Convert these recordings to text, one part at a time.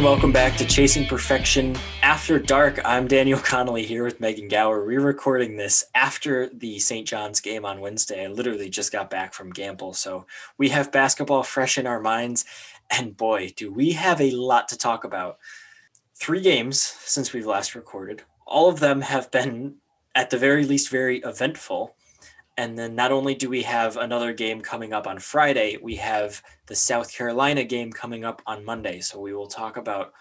And welcome back to Chasing Perfection After Dark. I'm Daniel Connolly here with Megan Gower. We're recording this after the St. John's game on Wednesday. I literally just got back from Gampel, so we have basketball fresh in our minds. And boy, do we have a lot to talk about. Three games since we've last recorded. All of them have been, at the very least, very eventful. And then not only do we have another game coming up on Friday, we have the South Carolina game coming up on Monday. So we will talk about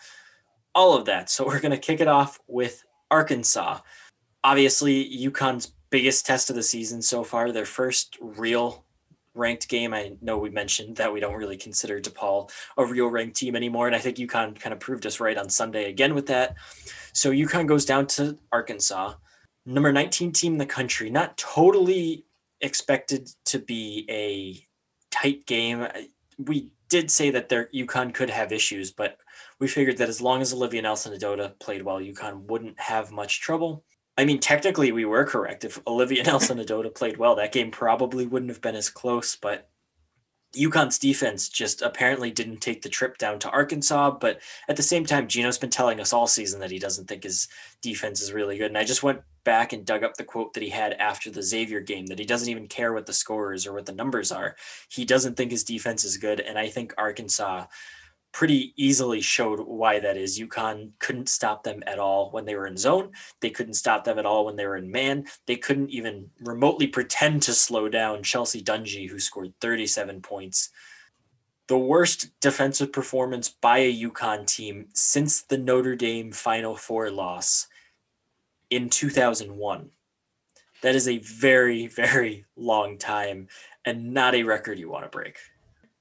all of that. So we're going to kick it off with Arkansas. Obviously, UConn's biggest test of the season so far, their first real ranked game. I know we mentioned that we don't really consider DePaul a real ranked team anymore. And I think UConn kind of proved us right on Sunday again with that. So UConn goes down to Arkansas, number 19 team in the country, not totally expected to be a tight game. We did say that their UConn could have issues, but we figured that as long as Olivia Nelson-Ododa played well, UConn wouldn't have much trouble. I mean, technically, we were correct. If Olivia Nelson-Ododa played well, that game probably wouldn't have been as close. But UConn's defense just apparently didn't take the trip down to Arkansas. But at the same time, Gino's been telling us all season that he doesn't think his defense is really good. And I just went back and dug up the quote that he had after the Xavier game that he doesn't even care what the scores or what the numbers are. He doesn't think his defense is good. And I think Arkansas pretty easily showed why that is. UConn couldn't stop them at all when they were in zone. They couldn't stop them at all when they were in man. They couldn't even remotely pretend to slow down Chelsea Dungee, who scored 37 points. The worst defensive performance by a UConn team since the Notre Dame Final Four loss in 2001. That is a very, very long time and not a record you want to break.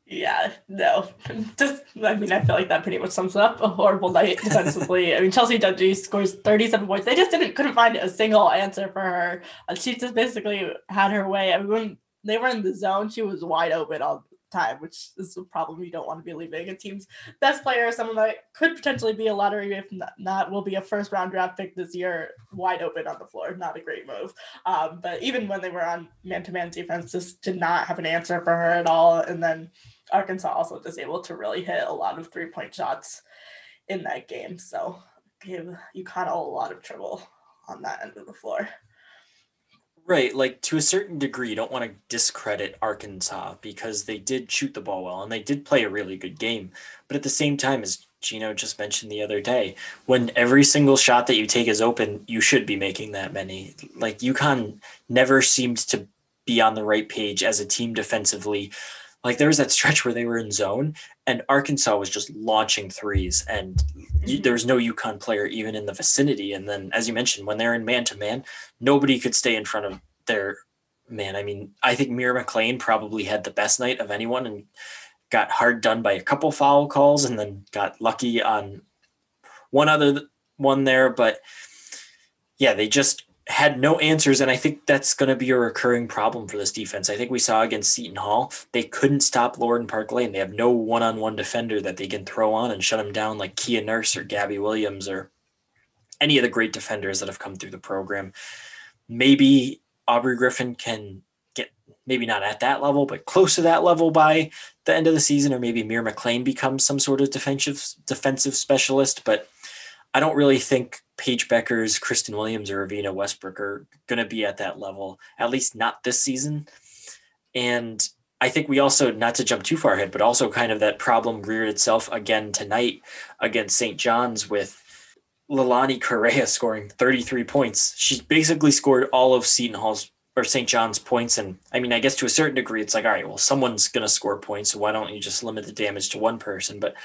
Yeah, no. Just, I mean, I feel like that pretty much sums up a horrible night defensively. I mean, Chelsea Dungee scores 37 points. They just didn't, couldn't find a single answer for her. Uh, she just basically had her way. I mean, when they were in the zone, she was wide open all the time, which is a problem you don't want to be leaving. A team's best player, someone that could potentially be a lottery, if not, will be a first round draft pick this year, wide open on the floor. Not a great move. Um, but even when they were on man to man defense, just did not have an answer for her at all. And then Arkansas also was able to really hit a lot of three point shots in that game. So gave UConn a lot of trouble on that end of the floor. Right, like to a certain degree, you don't want to discredit Arkansas because they did shoot the ball well and they did play a really good game. But at the same time, as Gino just mentioned the other day, when every single shot that you take is open, you should be making that many. Like UConn never seemed to be on the right page as a team defensively like there was that stretch where they were in zone and Arkansas was just launching threes and mm-hmm. there was no UConn player even in the vicinity. And then, as you mentioned, when they're in man to man, nobody could stay in front of their man. I mean, I think Mir McLean probably had the best night of anyone and got hard done by a couple foul calls and then got lucky on one other one there. But yeah, they just had no answers, and I think that's going to be a recurring problem for this defense. I think we saw against Seton Hall, they couldn't stop Lauren Park Lane. They have no one on one defender that they can throw on and shut him down like Kia Nurse or Gabby Williams or any of the great defenders that have come through the program. Maybe Aubrey Griffin can get maybe not at that level, but close to that level by the end of the season, or maybe Mir McLean becomes some sort of defensive defensive specialist. But I don't really think Paige Bueckers, Christyn Williams, or Evina Westbrook are going to be at that level, at least not this season. And I think we also, not to jump too far ahead, but also kind of that problem reared itself again tonight against St. John's with Leilani Correa scoring 33 points. She's basically scored all of Seton Hall's or St. John's points. And I mean, I guess to a certain degree, it's like, all right, well, someone's going to score points. So why don't you just limit the damage to one person? But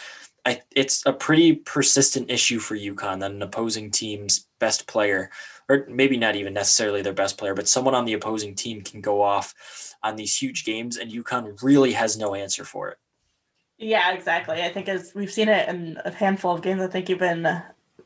I, it's a pretty persistent issue for UConn that an opposing team's best player, or maybe not even necessarily their best player, but someone on the opposing team can go off on these huge games, and UConn really has no answer for it. Yeah, exactly. I think as we've seen it in a handful of games, I think even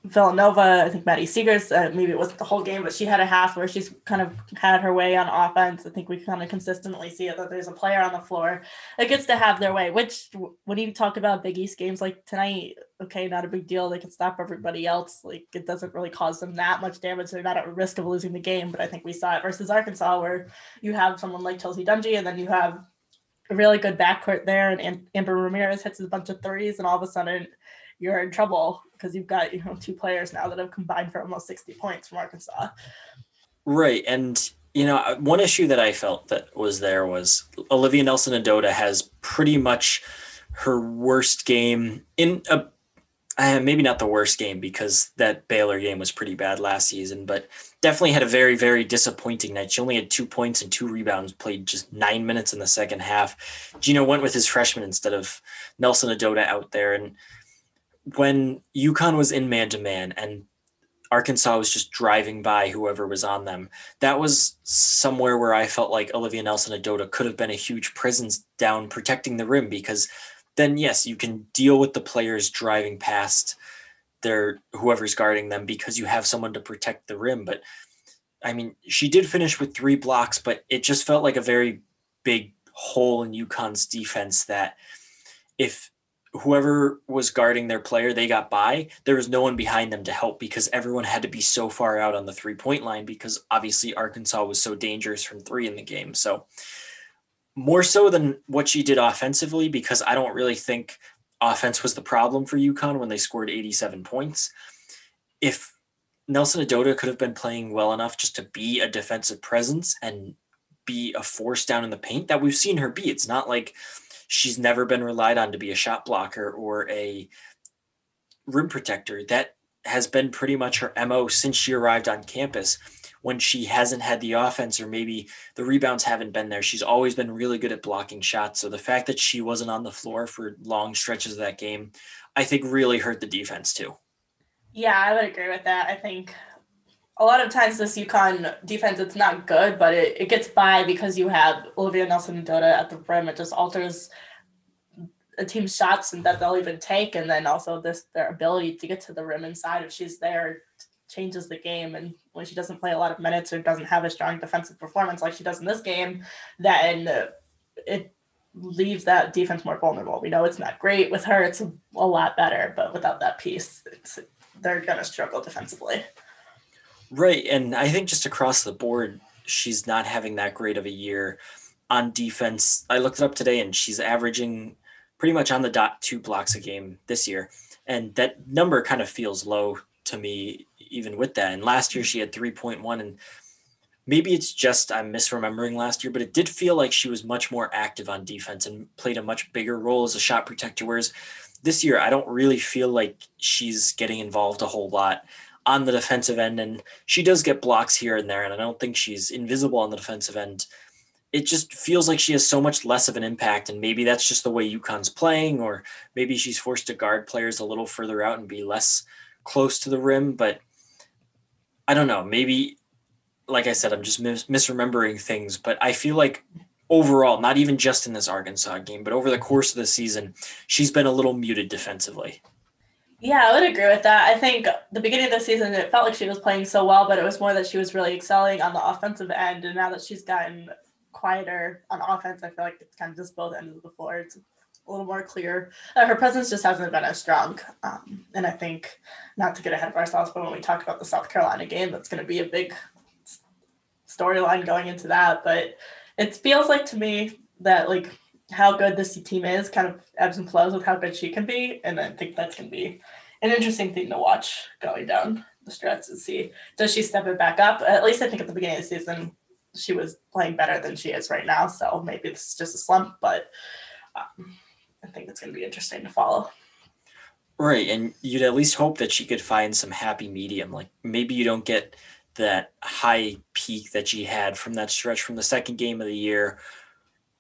Villanova, I think Maddy Siegrist, uh, maybe it wasn't the whole game, but she had a half where she's kind of had her way on offense. I think we kind of consistently see it that there's a player on the floor that gets to have their way, which when you talk about Big East games like tonight, okay, not a big deal. They can stop everybody else. Like it doesn't really cause them that much damage. They're not at risk of losing the game. But I think we saw it versus Arkansas where you have someone like Chelsea Dungee and then you have a really good backcourt there and Amber Ramirez hits a bunch of threes and all of a sudden you're in trouble because you've got you know two players now that have combined for almost 60 points from Arkansas. Right, and you know uh, one issue that I felt that was there was Olivia Nelson-Ododa has pretty much her worst game in a uh, maybe not the worst game because that Baylor game was pretty bad last season, but definitely had a very, very disappointing night. She only had two points and two rebounds, played just nine minutes in the second half. Gino went with his freshman instead of Nelson-Ododa out there. And when UConn was in man to man and Arkansas was just driving by whoever was on them, that was somewhere where I felt like Olivia Nelson-Ododa could have been a huge presence down protecting the rim because – then yes, you can deal with the players driving past their whoever's guarding them because you have someone to protect the rim. But I mean, she did finish with three blocks, but it just felt like a very big hole in UConn's defense that if whoever was guarding their player they got by there was no one behind them to help because everyone had to be so far out on the three point line because obviously arkansas was so dangerous from three in the game so more so than what she did offensively, because I don't really think offense was the problem for UConn when they scored 87 points. If Nelson-Ododa could have been playing well enough just to be a defensive presence and be a force down in the paint that we've seen her be. It's not like she's never been relied on to be a shot blocker or a rim protector. That has been pretty much her MO since she arrived on campus when she hasn't had the offense or maybe the rebounds haven't been there. She's always been really good at blocking shots. So the fact that she wasn't on the floor for long stretches of that game, I think really hurt the defense too. Yeah, I would agree with that. I think a lot of times this UConn defense, it's not good, but it, it gets by because you have Olivia Nelson-Ododa at the rim. It just alters a team's shots and that they'll even take, and then also this their ability to get to the rim inside if she's there changes the game. And when she doesn't play a lot of minutes or doesn't have a strong defensive performance like she does in this game, then it leaves that defense more vulnerable. We know it's not great with her; it's a, lot better, but without that piece, they're gonna struggle defensively. Right, and I think just across the board, she's not having that great of a year on defense. I looked it up today, and she's averaging pretty much on the dot two blocks a game this year, and that number kind of feels low to me even with that. And last year she had 3.1 and maybe it's just I'm misremembering last year, but it did feel like she was much more active on defense and played a much bigger role as a shot protector. Whereas this year, I don't really feel like she's getting involved a whole lot on the defensive end. And she does get blocks here and there, and I don't think she's invisible on the defensive end. It just feels like she has so much less of an impact, and maybe that's just the way UConn's playing, or maybe she's forced to guard players a little further out and be less close to the rim. But I don't know. Maybe, like I said, I'm just mis- misremembering things, but I feel like overall, not even just in this Arkansas game, but over the course of the season, she's been a little muted defensively. Yeah, I would agree with that. I think the beginning of the season, it felt like she was playing so well, but it was more that she was really excelling on the offensive end. And now that she's gotten quieter on offense, I feel like it's kind of just both ends of the floor. It's a little more clear. Uh, her presence just hasn't been as strong. Um, and I think, not to get ahead of ourselves, but when we talk about the South Carolina game, that's going to be a big storyline going into that. But it feels like to me that like how good this team is kind of ebbs and flows with how good she can be. And I think that's going to be an interesting thing to watch going down the stretch and see does she step it back up? At least I think at the beginning of the season, she was playing better than she is right now. So maybe it's just a slump, but. Um, I think it's going to be interesting to follow. Right, and you'd at least hope that she could find some happy medium. Like maybe you don't get that high peak that she had from that stretch from the second game of the year,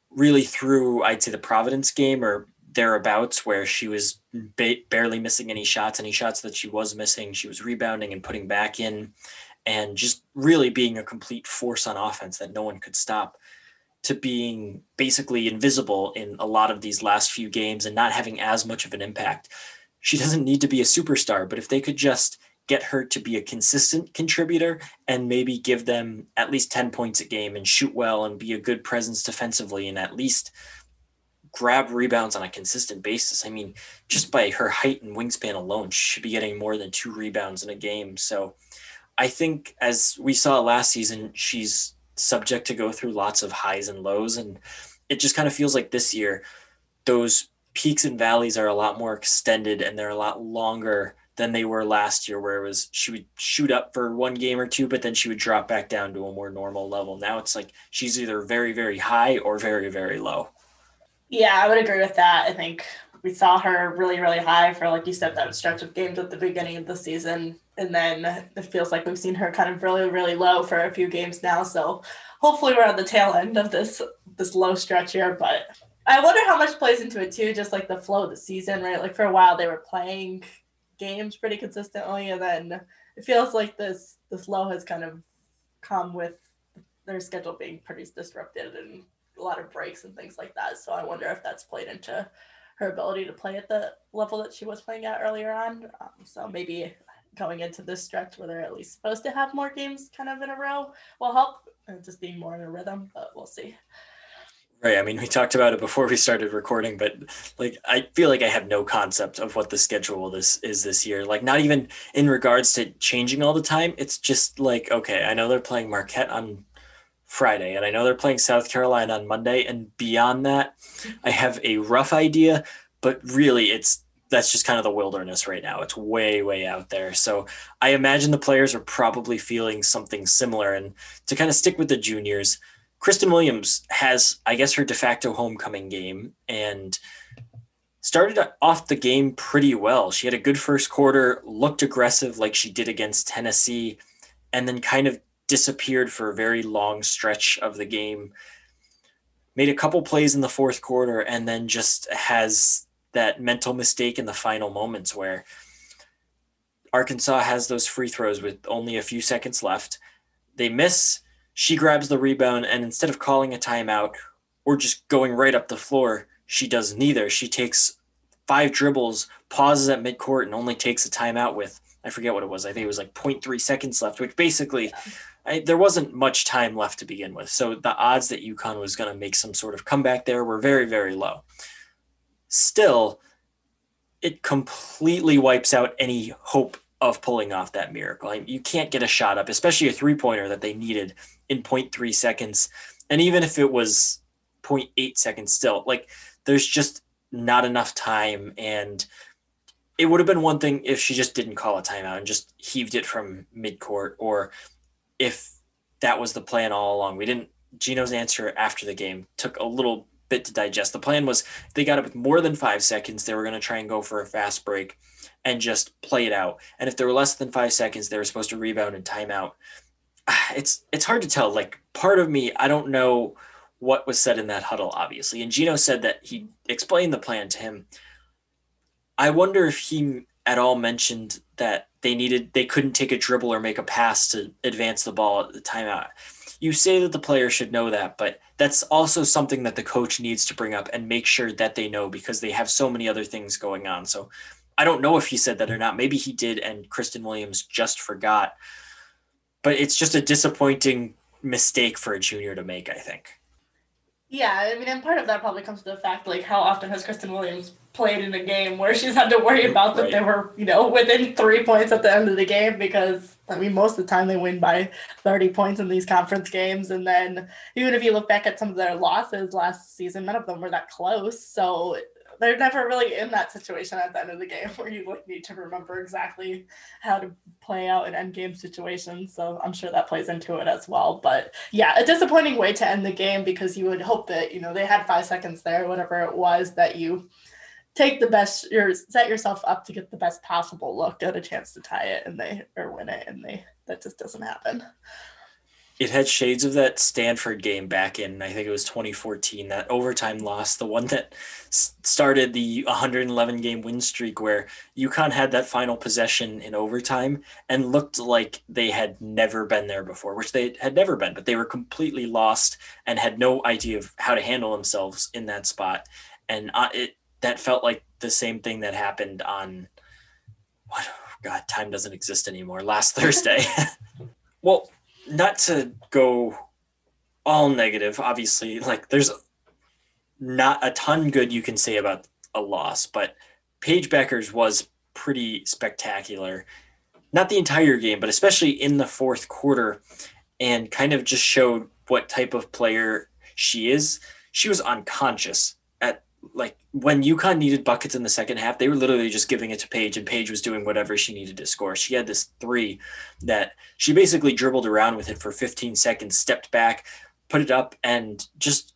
really through I'd say the Providence game or thereabouts, where she was ba- barely missing any shots. Any shots that she was missing, she was rebounding and putting back in, and just really being a complete force on offense that no one could stop to being basically invisible in a lot of these last few games and not having as much of an impact. She doesn't need to be a superstar, but if they could just get her to be a consistent contributor and maybe give them at least 10 points a game and shoot well and be a good presence defensively and at least grab rebounds on a consistent basis. I mean, just by her height and wingspan alone, she should be getting more than two rebounds in a game. So I think as we saw last season, she's subject to go through lots of highs and lows. And it just kind of feels like this year, those peaks and valleys are a lot more extended and they're a lot longer than they were last year, where it was she would shoot up for one game or two, but then she would drop back down to a more normal level. Now it's like she's either very, very high or very, very low. Yeah, I would agree with that. I think we saw her really, really high for, like you said, that stretch of games at the beginning of the season. And then it feels like we've seen her kind of really, really low for a few games now. So hopefully we're on the tail end of this this low stretch here. But I wonder how much plays into it too, just like the flow of the season, right? Like for a while they were playing games pretty consistently, and then it feels like this this low has kind of come with their schedule being pretty disrupted and a lot of breaks and things like that. So I wonder if that's played into her ability to play at the level that she was playing at earlier on. Um, so maybe going into this stretch where they're at least supposed to have more games kind of in a row will help and just being more in a rhythm, but we'll see. Right. I mean, we talked about it before we started recording, but like I feel like I have no concept of what the schedule this is this year. Like not even in regards to changing all the time. It's just like, okay, I know they're playing Marquette on Friday and I know they're playing South Carolina on Monday and beyond that, I have a rough idea, but really it's that's just kind of the wilderness right now. It's way way out there. So I imagine the players are probably feeling something similar and to kind of stick with the juniors, Christyn Williams has, I guess, her de facto homecoming game and started off the game pretty well. She had a good first quarter, looked aggressive like she did against Tennessee, and then kind of disappeared for a very long stretch of the game. Made a couple plays in the fourth quarter and then just has that mental mistake in the final moments where Arkansas has those free throws with only a few seconds left. They miss she grabs the rebound, and instead of calling a timeout or just going right up the floor, she does neither. She takes five dribbles, pauses at midcourt, and only takes a timeout with I forget what it was. I think it was like 0.3 seconds left, which basically I, there wasn't much time left to begin with. So the odds that UConn was going to make some sort of comeback there were very, very low. Still, it completely wipes out any hope of pulling off that miracle. I mean, you can't get a shot up, especially a three pointer that they needed in 0.3 seconds. And even if it was 0.8 seconds still, like there's just not enough time. And it would have been one thing if she just didn't call a timeout and just heaved it from midcourt, or if that was the plan all along. We didn't, Gino's answer after the game took a little bit to digest. The plan was they got it with more than five seconds. They were going to try and go for a fast break and just play it out. And if there were less than five seconds, they were supposed to rebound and timeout. It's it's hard to tell. Like part of me, I don't know what was said in that huddle, obviously. And Gino said that he explained the plan to him. I wonder if he at all mentioned that they needed they couldn't take a dribble or make a pass to advance the ball at the timeout. You say that the player should know that, but that's also something that the coach needs to bring up and make sure that they know because they have so many other things going on. So I don't know if he said that or not. Maybe he did, and Christyn Williams just forgot. But it's just a disappointing mistake for a junior to make, I think. Yeah, I mean, and part of that probably comes to the fact, like, how often has Christyn Williams played in a game where she's had to worry about that right. they were, you know, within three points at the end of the game because, I mean, most of the time they win by 30 points in these conference games. And then even if you look back at some of their losses last season, none of them were that close. So they're never really in that situation at the end of the game where you like need to remember exactly how to play out an end game situation. So I'm sure that plays into it as well. But yeah, a disappointing way to end the game because you would hope that you know they had five seconds there, whatever it was, that you take the best you set yourself up to get the best possible look, get a chance to tie it and they or win it and they that just doesn't happen it had shades of that Stanford game back in I think it was 2014 that overtime loss the one that started the 111 game win streak where UConn had that final possession in overtime and looked like they had never been there before which they had never been but they were completely lost and had no idea of how to handle themselves in that spot. And uh, it that felt like the same thing that happened on what god time doesn't exist anymore last Thursday. Well not to go all negative, obviously, like there's not a ton good you can say about a loss, but Paige Bueckers was pretty spectacular. Not the entire game, but especially in the fourth quarter, and kind of just showed what type of player she is. She was unconscious like when UConn needed buckets in the second half, they were literally just giving it to Paige, and Paige was doing whatever she needed to score. She had this three that she basically dribbled around with it for 15 seconds, stepped back, put it up, and just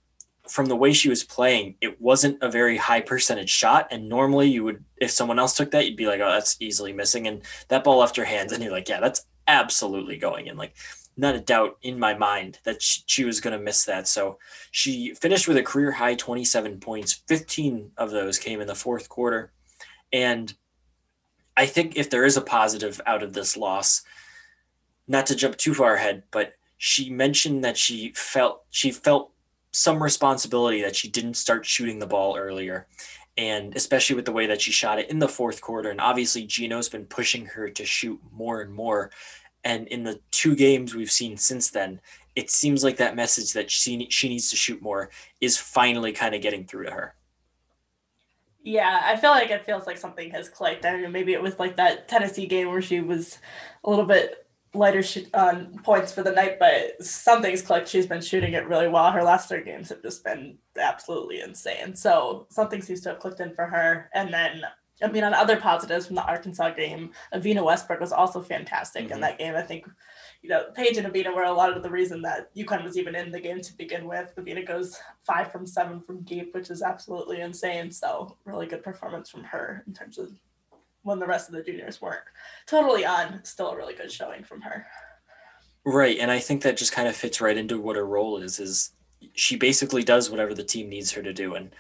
from the way she was playing, it wasn't a very high percentage shot. And normally, you would, if someone else took that, you'd be like, oh, that's easily missing. And that ball left her hands, and you're like, yeah, that's absolutely going in. Like, not a doubt in my mind that she, was going to miss that. So she finished with a career high 27 points. 15 of those came in the fourth quarter. And I think if there is a positive out of this loss, not to jump too far ahead, but she mentioned that she felt she felt some responsibility that she didn't start shooting the ball earlier and especially with the way that she shot it in the fourth quarter and obviously Gino's been pushing her to shoot more and more and in the two games we've seen since then, it seems like that message that she she needs to shoot more is finally kind of getting through to her. Yeah, I feel like it feels like something has clicked. I mean, maybe it was like that Tennessee game where she was a little bit lighter sh- on points for the night, but something's clicked. She's been shooting it really well. Her last three games have just been absolutely insane. So something seems to have clicked in for her. And then I mean, on other positives from the Arkansas game, Evina Westbrook was also fantastic mm-hmm. in that game. I think, you know, Paige and Evina were a lot of the reason that UConn was even in the game to begin with. Avina goes five from seven from deep, which is absolutely insane. So, really good performance from her in terms of when the rest of the juniors weren't totally on. Still a really good showing from her. Right, and I think that just kind of fits right into what her role is. Is she basically does whatever the team needs her to do, and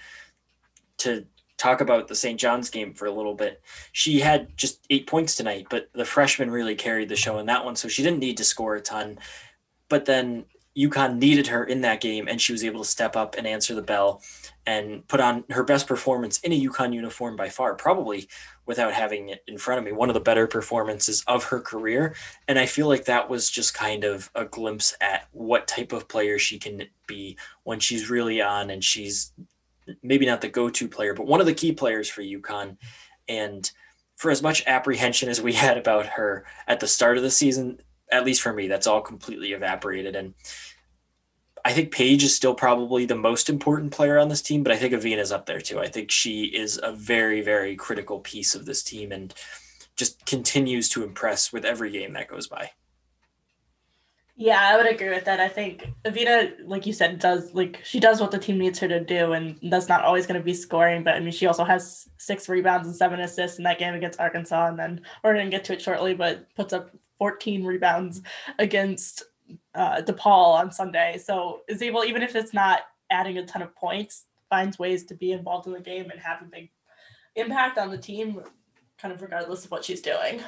to talk about the St. John's game for a little bit. She had just eight points tonight, but the freshman really carried the show in that one, so she didn't need to score a ton. But then UConn needed her in that game, and she was able to step up and answer the bell and put on her best performance in a UConn uniform by far, probably without having it in front of me, one of the better performances of her career. And I feel like that was just kind of a glimpse at what type of player she can be when she's really on and she's maybe not the go-to player, but one of the key players for UConn. And for as much apprehension as we had about her at the start of the season, at least for me, that's all completely evaporated. And I think Paige is still probably the most important player on this team, but I think Evina's up there too. I think she is a very, very critical piece of this team and just continues to impress with every game that goes by. Yeah, I would agree with that. I think Evina, like you said, does like she does what the team needs her to do, and that's not always going to be scoring. But I mean, she also has six rebounds and seven assists in that game against Arkansas, and then we're going to get to it shortly, but puts up 14 rebounds against uh, DePaul on Sunday. So is able, even if it's not adding a ton of points, finds ways to be involved in the game and have a big impact on the team, kind of regardless of what she's doing.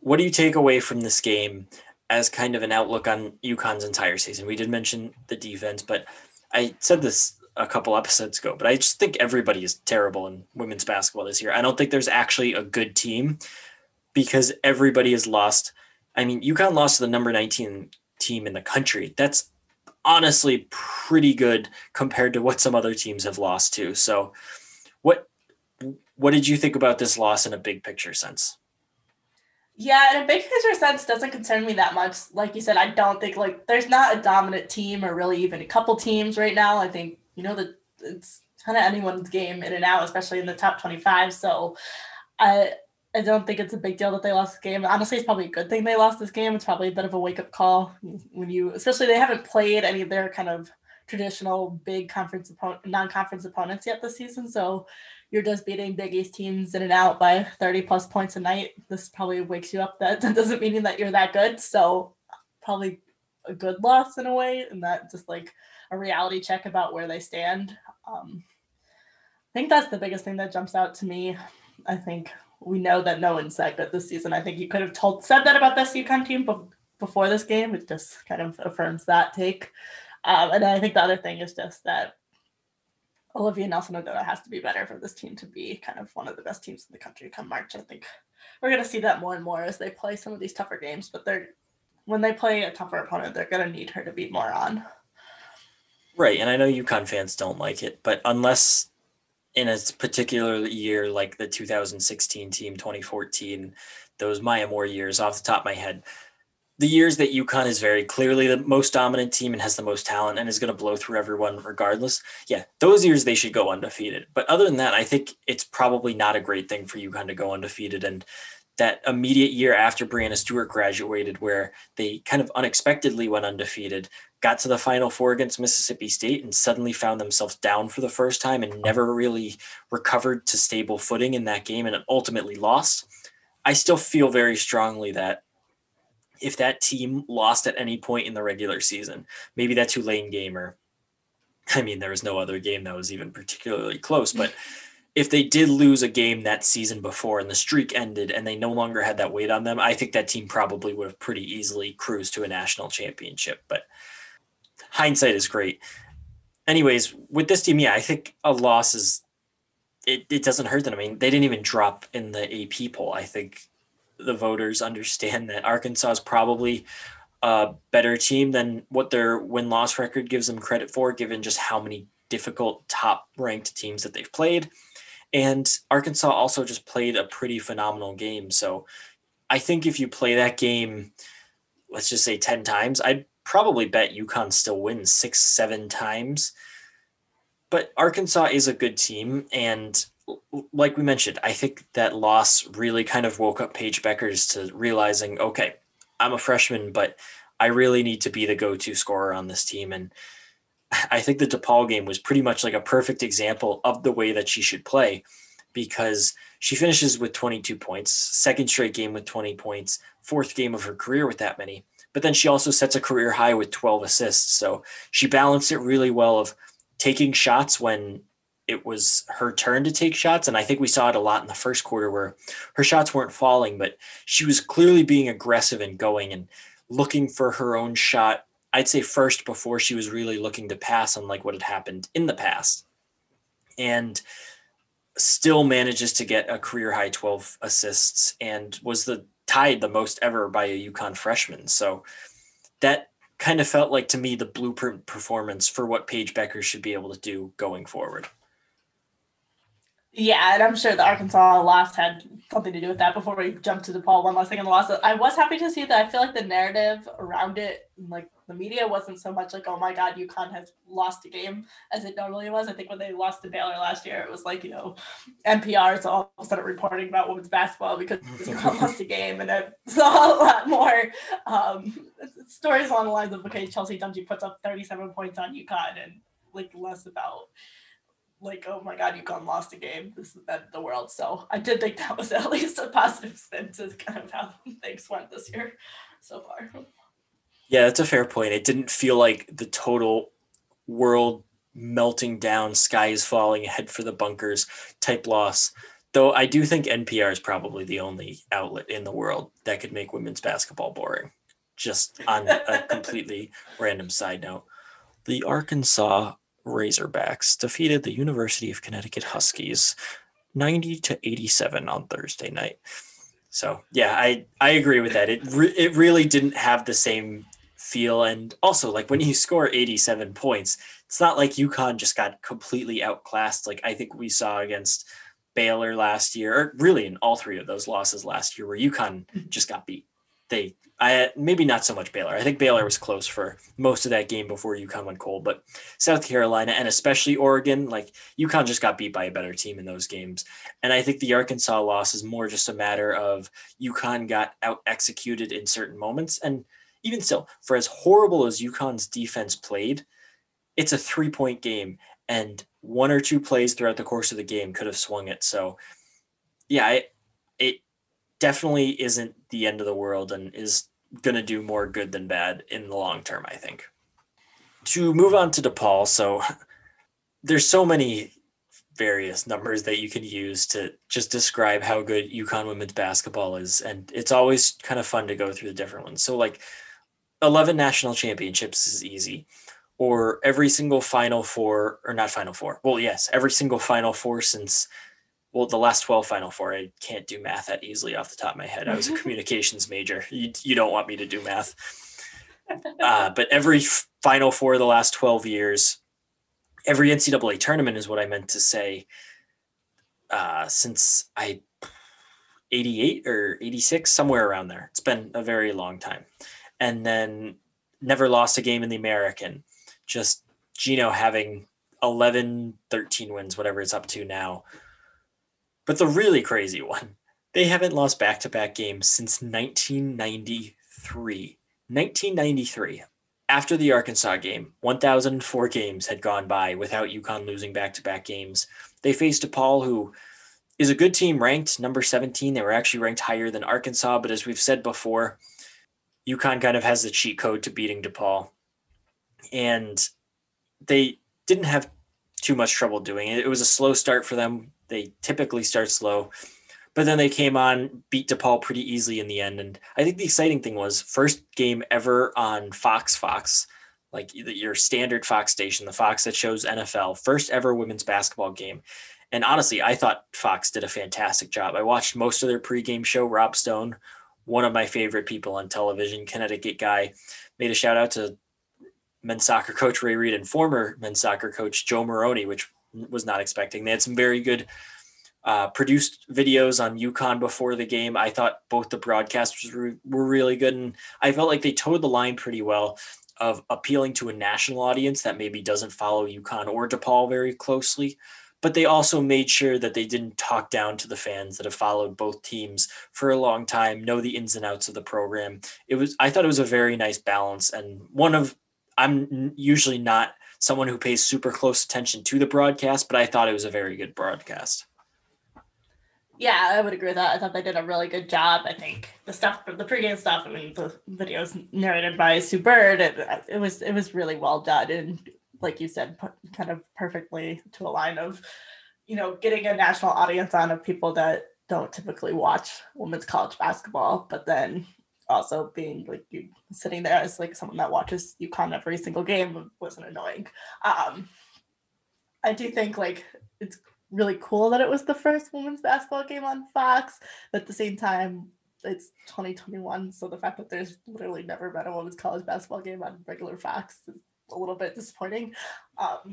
What do you take away from this game as kind of an outlook on UConn's entire season. We did mention the defense, but I said this a couple episodes ago, but I just think everybody is terrible in women's basketball this year. I don't think there's actually a good team because everybody has lost. I mean, UConn lost to the number 19 team in the country. That's honestly pretty good compared to what some other teams have lost to. So, what what did you think about this loss in a big picture sense? Yeah, and a big picture sense, doesn't concern me that much. Like you said, I don't think like there's not a dominant team or really even a couple teams right now. I think you know that it's kind of anyone's game in and out, especially in the top 25. So I I don't think it's a big deal that they lost the game. Honestly, it's probably a good thing they lost this game. It's probably a bit of a wake up call when you, especially they haven't played any of their kind of traditional big conference opponent, non conference opponents yet this season. So you're just beating Big East teams in and out by 30 plus points a night. This probably wakes you up that, that doesn't mean that you're that good. So probably a good loss in a way, and that just like a reality check about where they stand. Um, I think that's the biggest thing that jumps out to me. I think we know that no one's that good this season. I think you could have told said that about this UConn team but before this game. It just kind of affirms that take. Um, and I think the other thing is just that Olivia Nelson Ododa has to be better for this team to be kind of one of the best teams in the country come March. I think we're going to see that more and more as they play some of these tougher games. But they're when they play a tougher opponent, they're going to need her to be more on. Right, and I know UConn fans don't like it, but unless in a particular year like the 2016 team, 2014, those Maya Moore years, off the top of my head, the years that UConn is very clearly the most dominant team and has the most talent and is going to blow through everyone regardless, yeah, those years they should go undefeated. But other than that, I think it's probably not a great thing for UConn to go undefeated. And that immediate year after Breanna Stewart graduated, where they kind of unexpectedly went undefeated, got to the Final Four against Mississippi State, and suddenly found themselves down for the first time and never really recovered to stable footing in that game and ultimately lost. I still feel very strongly that if that team lost at any point in the regular season, maybe that Tulane game or I mean, there was no other game that was even particularly close, but if they did lose a game that season before and the streak ended and they no longer had that weight on them, I think that team probably would have pretty easily cruised to a national championship. But hindsight is great. Anyways, with this team, yeah, I think a loss is it, it doesn't hurt them. I mean, they didn't even drop in the AP poll. I think the voters understand that Arkansas is probably a better team than what their win loss record gives them credit for, given just how many difficult top ranked teams that they've played. And Arkansas also just played a pretty phenomenal game. So I think if you play that game, let's just say 10 times, I'd probably bet UConn still wins six, seven times. But Arkansas is a good team. And like we mentioned, I think that loss really kind of woke up Paige Bueckers to realizing, okay, I'm a freshman, but I really need to be the go-to scorer on this team. And I think the DePaul game was pretty much like a perfect example of the way that she should play because she finishes with 22 points, second straight game with 20 points, fourth game of her career with that many. But then she also sets a career high with 12 assists. So she balanced it really well of taking shots when it was her turn to take shots. And I think we saw it a lot in the first quarter where her shots weren't falling, but she was clearly being aggressive and going and looking for her own shot. I'd say first before she was really looking to pass, unlike what had happened in the past. And still manages to get a career high 12 assists and was the tied the most ever by a UConn freshman. So that kind of felt like to me the blueprint performance for what Paige Bueckers should be able to do going forward. Yeah, and I'm sure the Arkansas loss had something to do with that before we jump to DePaul. One last thing on the loss. I was happy to see that I feel like the narrative around it, like the media, wasn't so much like, oh my God, UConn has lost a game as it normally was. I think when they lost to Baylor last year, it was like, you know, NPR is all of a sudden reporting about women's basketball because UConn lost a game. And I saw a lot more um, stories along the lines of, okay, Chelsea Dungee puts up 37 points on UConn and like less about like, oh my god, UConn lost a game. This is the, the world. So I did think that was at least a positive spin to kind of how things went this year so far. Yeah, that's a fair point. It didn't feel like the total world melting down, sky is falling, head for the bunkers type loss. Though I do think NPR is probably the only outlet in the world that could make women's basketball boring. Just on a completely random side note, the Arkansas Razorbacks defeated the University of Connecticut Huskies 90 to 87 on Thursday night. So, yeah, I I agree with that. It re- it really didn't have the same feel and also like when you score 87 points, it's not like UConn just got completely outclassed like I think we saw against Baylor last year, or really in all three of those losses last year where UConn mm-hmm. just got beat. They I maybe not so much Baylor. I think Baylor was close for most of that game before UConn went cold, but South Carolina and especially Oregon, like UConn just got beat by a better team in those games. And I think the Arkansas loss is more just a matter of UConn got out executed in certain moments. And even still, for as horrible as UConn's defense played, it's a three point game. And one or two plays throughout the course of the game could have swung it. So yeah, it definitely isn't the end of the world and is going to do more good than bad in the long term, I think. To move on to DePaul, so there's so many various numbers that you can use to just describe how good UConn women's basketball is. And it's always kind of fun to go through the different ones. So, like 11 national championships is easy, or every single Final Four, or not Final Four. Well, yes, every single Final Four since well, the last 12 Final Four, I can't do math that easily off the top of my head. I was a communications major. You, you don't want me to do math. Uh, but every Final Four of the last 12 years, every NCAA tournament is what I meant to say. Uh, since I 88 or 86, somewhere around there. It's been a very long time. and then never lost a game in the American. Just Gino having 11, 13 wins, whatever it's up to now. But the really crazy one, they haven't lost back to back games since 1993. 1993. After the Arkansas game, 1,004 games had gone by without UConn losing back to back games. They faced DePaul, who is a good team ranked number 17. They were actually ranked higher than Arkansas, but as we've said before, UConn kind of has the cheat code to beating DePaul. And they didn't have too much trouble doing it. It was a slow start for them. They typically start slow, but then they came on, beat DePaul pretty easily in the end. And I think the exciting thing was first game ever on Fox Fox, like your standard Fox station, the Fox that shows NFL, first ever women's basketball game. And honestly, I thought Fox did a fantastic job. I watched most of their pregame show. Rob Stone, one of my favorite people on television, Connecticut guy, made a shout out to men's soccer coach Ray Reid and former men's soccer coach Joe Morrone, which was not expecting. They had some very good uh, produced videos on UConn before the game. I thought both the broadcasters were, were really good, and I felt like they toed the line pretty well of appealing to a national audience that maybe doesn't follow UConn or DePaul very closely. But they also made sure that they didn't talk down to the fans that have followed both teams for a long time, know the ins and outs of the program. It was I thought it was a very nice balance and one of I'm usually not someone who pays super close attention to the broadcast, but I thought it was a very good broadcast. Yeah, I would agree with that. I thought they did a really good job. I think the stuff, the pregame stuff. I mean, the videos narrated by Sue Bird. It, it was it was really well done, and like you said, kind of perfectly to a line of, you know, getting a national audience on of people that don't typically watch women's college basketball, but then also being like you sitting there as like someone that watches UConn every single game wasn't annoying. Um, I do think like it's really cool that it was the first women's basketball game on Fox, but at the same time, it's 2021, so the fact that there's literally never been a women's college basketball game on regular Fox is a little bit disappointing. Um,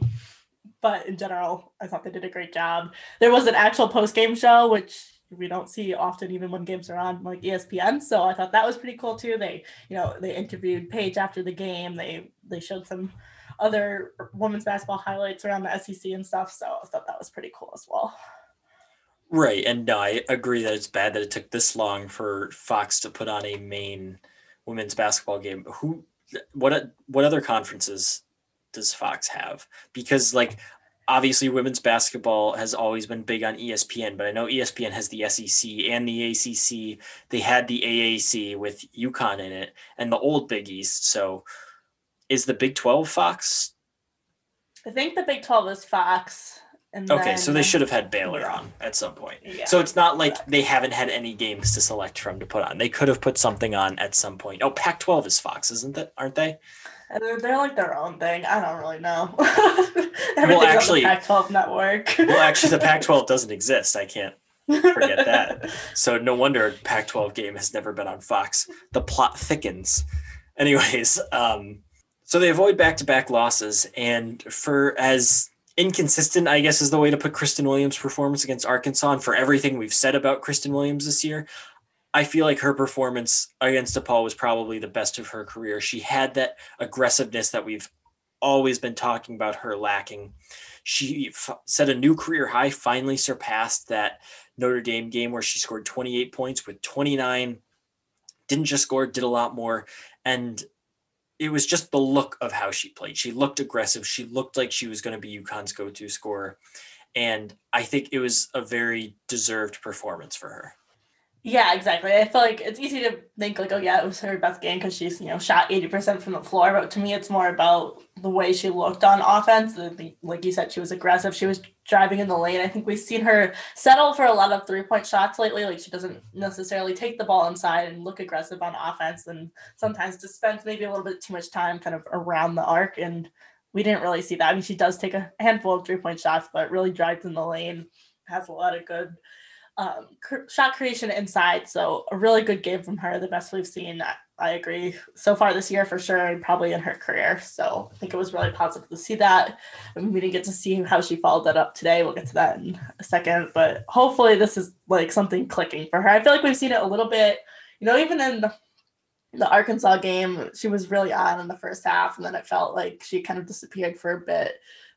but in general, I thought they did a great job. There was an actual post game show, which we don't see often even when games are on like ESPN. So I thought that was pretty cool too. They, you know, they interviewed Paige after the game. They they showed some other women's basketball highlights around the SEC and stuff. So I thought that was pretty cool as well. Right, and no, I agree that it's bad that it took this long for Fox to put on a main women's basketball game. Who, what, what other conferences does Fox have? Because like obviously women's basketball has always been big on ESPN, but I know ESPN has the SEC and the ACC. They had the AAC with UConn in it and the old Big East. So is the Big 12 Fox? I think the Big 12 is Fox. okay, then, so they should have had Baylor yeah. on at some point. Yeah. So it's not like they haven't had any games to select from to put on. They could have put something on at some point. Oh, Pac-12 is Fox, isn't that? Aren't they? They're, they're like their own thing. I don't really know. well, actually, Pac-12 network. well, actually, the Pac-12 doesn't exist. I can't forget that. So no wonder Pac-12 game has never been on Fox. The plot thickens. Anyways, um, so they avoid back-to-back losses, and for as inconsistent, I guess, is the way to put Christyn Williams' performance against Arkansas. And for everything we've said about Christyn Williams this year, I feel like her performance against DePaul was probably the best of her career. She had that aggressiveness that we've always been talking about her lacking. She f- set a new career high, finally surpassed that Notre Dame game where she scored 28 points with 29. Didn't just score, did a lot more. And it was just the look of how she played. She looked aggressive. She looked like she was going to be UConn's go to scorer. And I think it was a very deserved performance for her. Yeah, exactly. I feel like it's easy to think like, oh yeah, it was her best game because she's you know shot eighty percent from the floor. But to me, it's more about the way she looked on offense. Like you said, she was aggressive. She was driving in the lane. I think we've seen her settle for a lot of three point shots lately. Like she doesn't necessarily take the ball inside and look aggressive on offense, and sometimes just spends maybe a little bit too much time kind of around the arc. And we didn't really see that. I mean, she does take a handful of three point shots, but really drives in the lane. Has a lot of good um, shot creation inside. So a really good game from her, the best we've seen. I, I, agree so far this year for sure, and probably in her career. So I think it was really positive to see that. I mean, we didn't get to see how she followed that up today. We'll get to that in a second, but hopefully this is like something clicking for her. I feel like we've seen it a little bit, you know, even in the Arkansas game, she was really on in the first half, and then it felt like she kind of disappeared for a bit.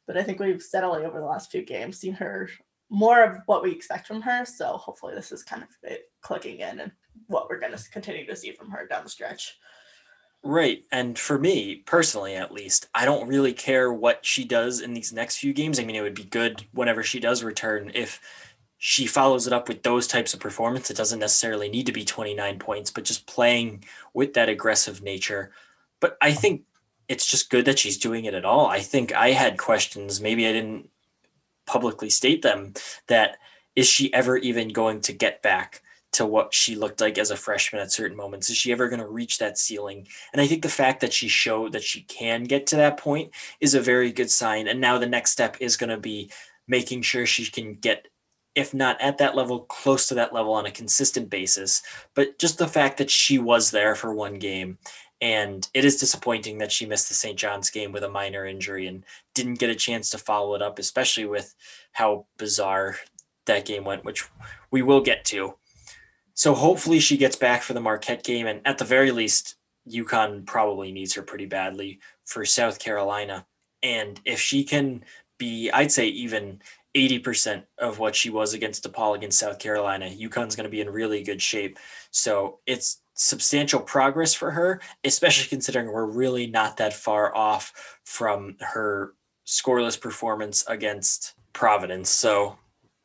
But I think we've steadily over the last few games seen her more of what we expect from her. So hopefully this is kind of it clicking in and what we're going to continue to see from her down the stretch. Right. And for me personally, at least, I don't really care what she does in these next few games. I mean, it would be good whenever she does return if she follows it up with those types of performance. It doesn't necessarily need to be 29 points, but just playing with that aggressive nature. But I think it's just good that she's doing it at all. I think I had questions, maybe I didn't publicly state them, that is she ever even going to get back to what she looked like as a freshman at certain moments? Is she ever going to reach that ceiling? And I think the fact that she showed that she can get to that point is a very good sign. And now the next step is going to be making sure she can get if not at that level, close to that level on a consistent basis. But just the fact that she was there for one game, and it is disappointing that she missed the St. John's game with a minor injury and didn't get a chance to follow it up, especially with how bizarre that game went, which we will get to. So hopefully she gets back for the Marquette game, and at the very least, UConn probably needs her pretty badly for South Carolina. And if she can be, I'd say, even 80% of what she was against DePaul against South Carolina. UConn's going to be in really good shape. So it's substantial progress for her, especially considering we're really not that far off from her scoreless performance against Providence. So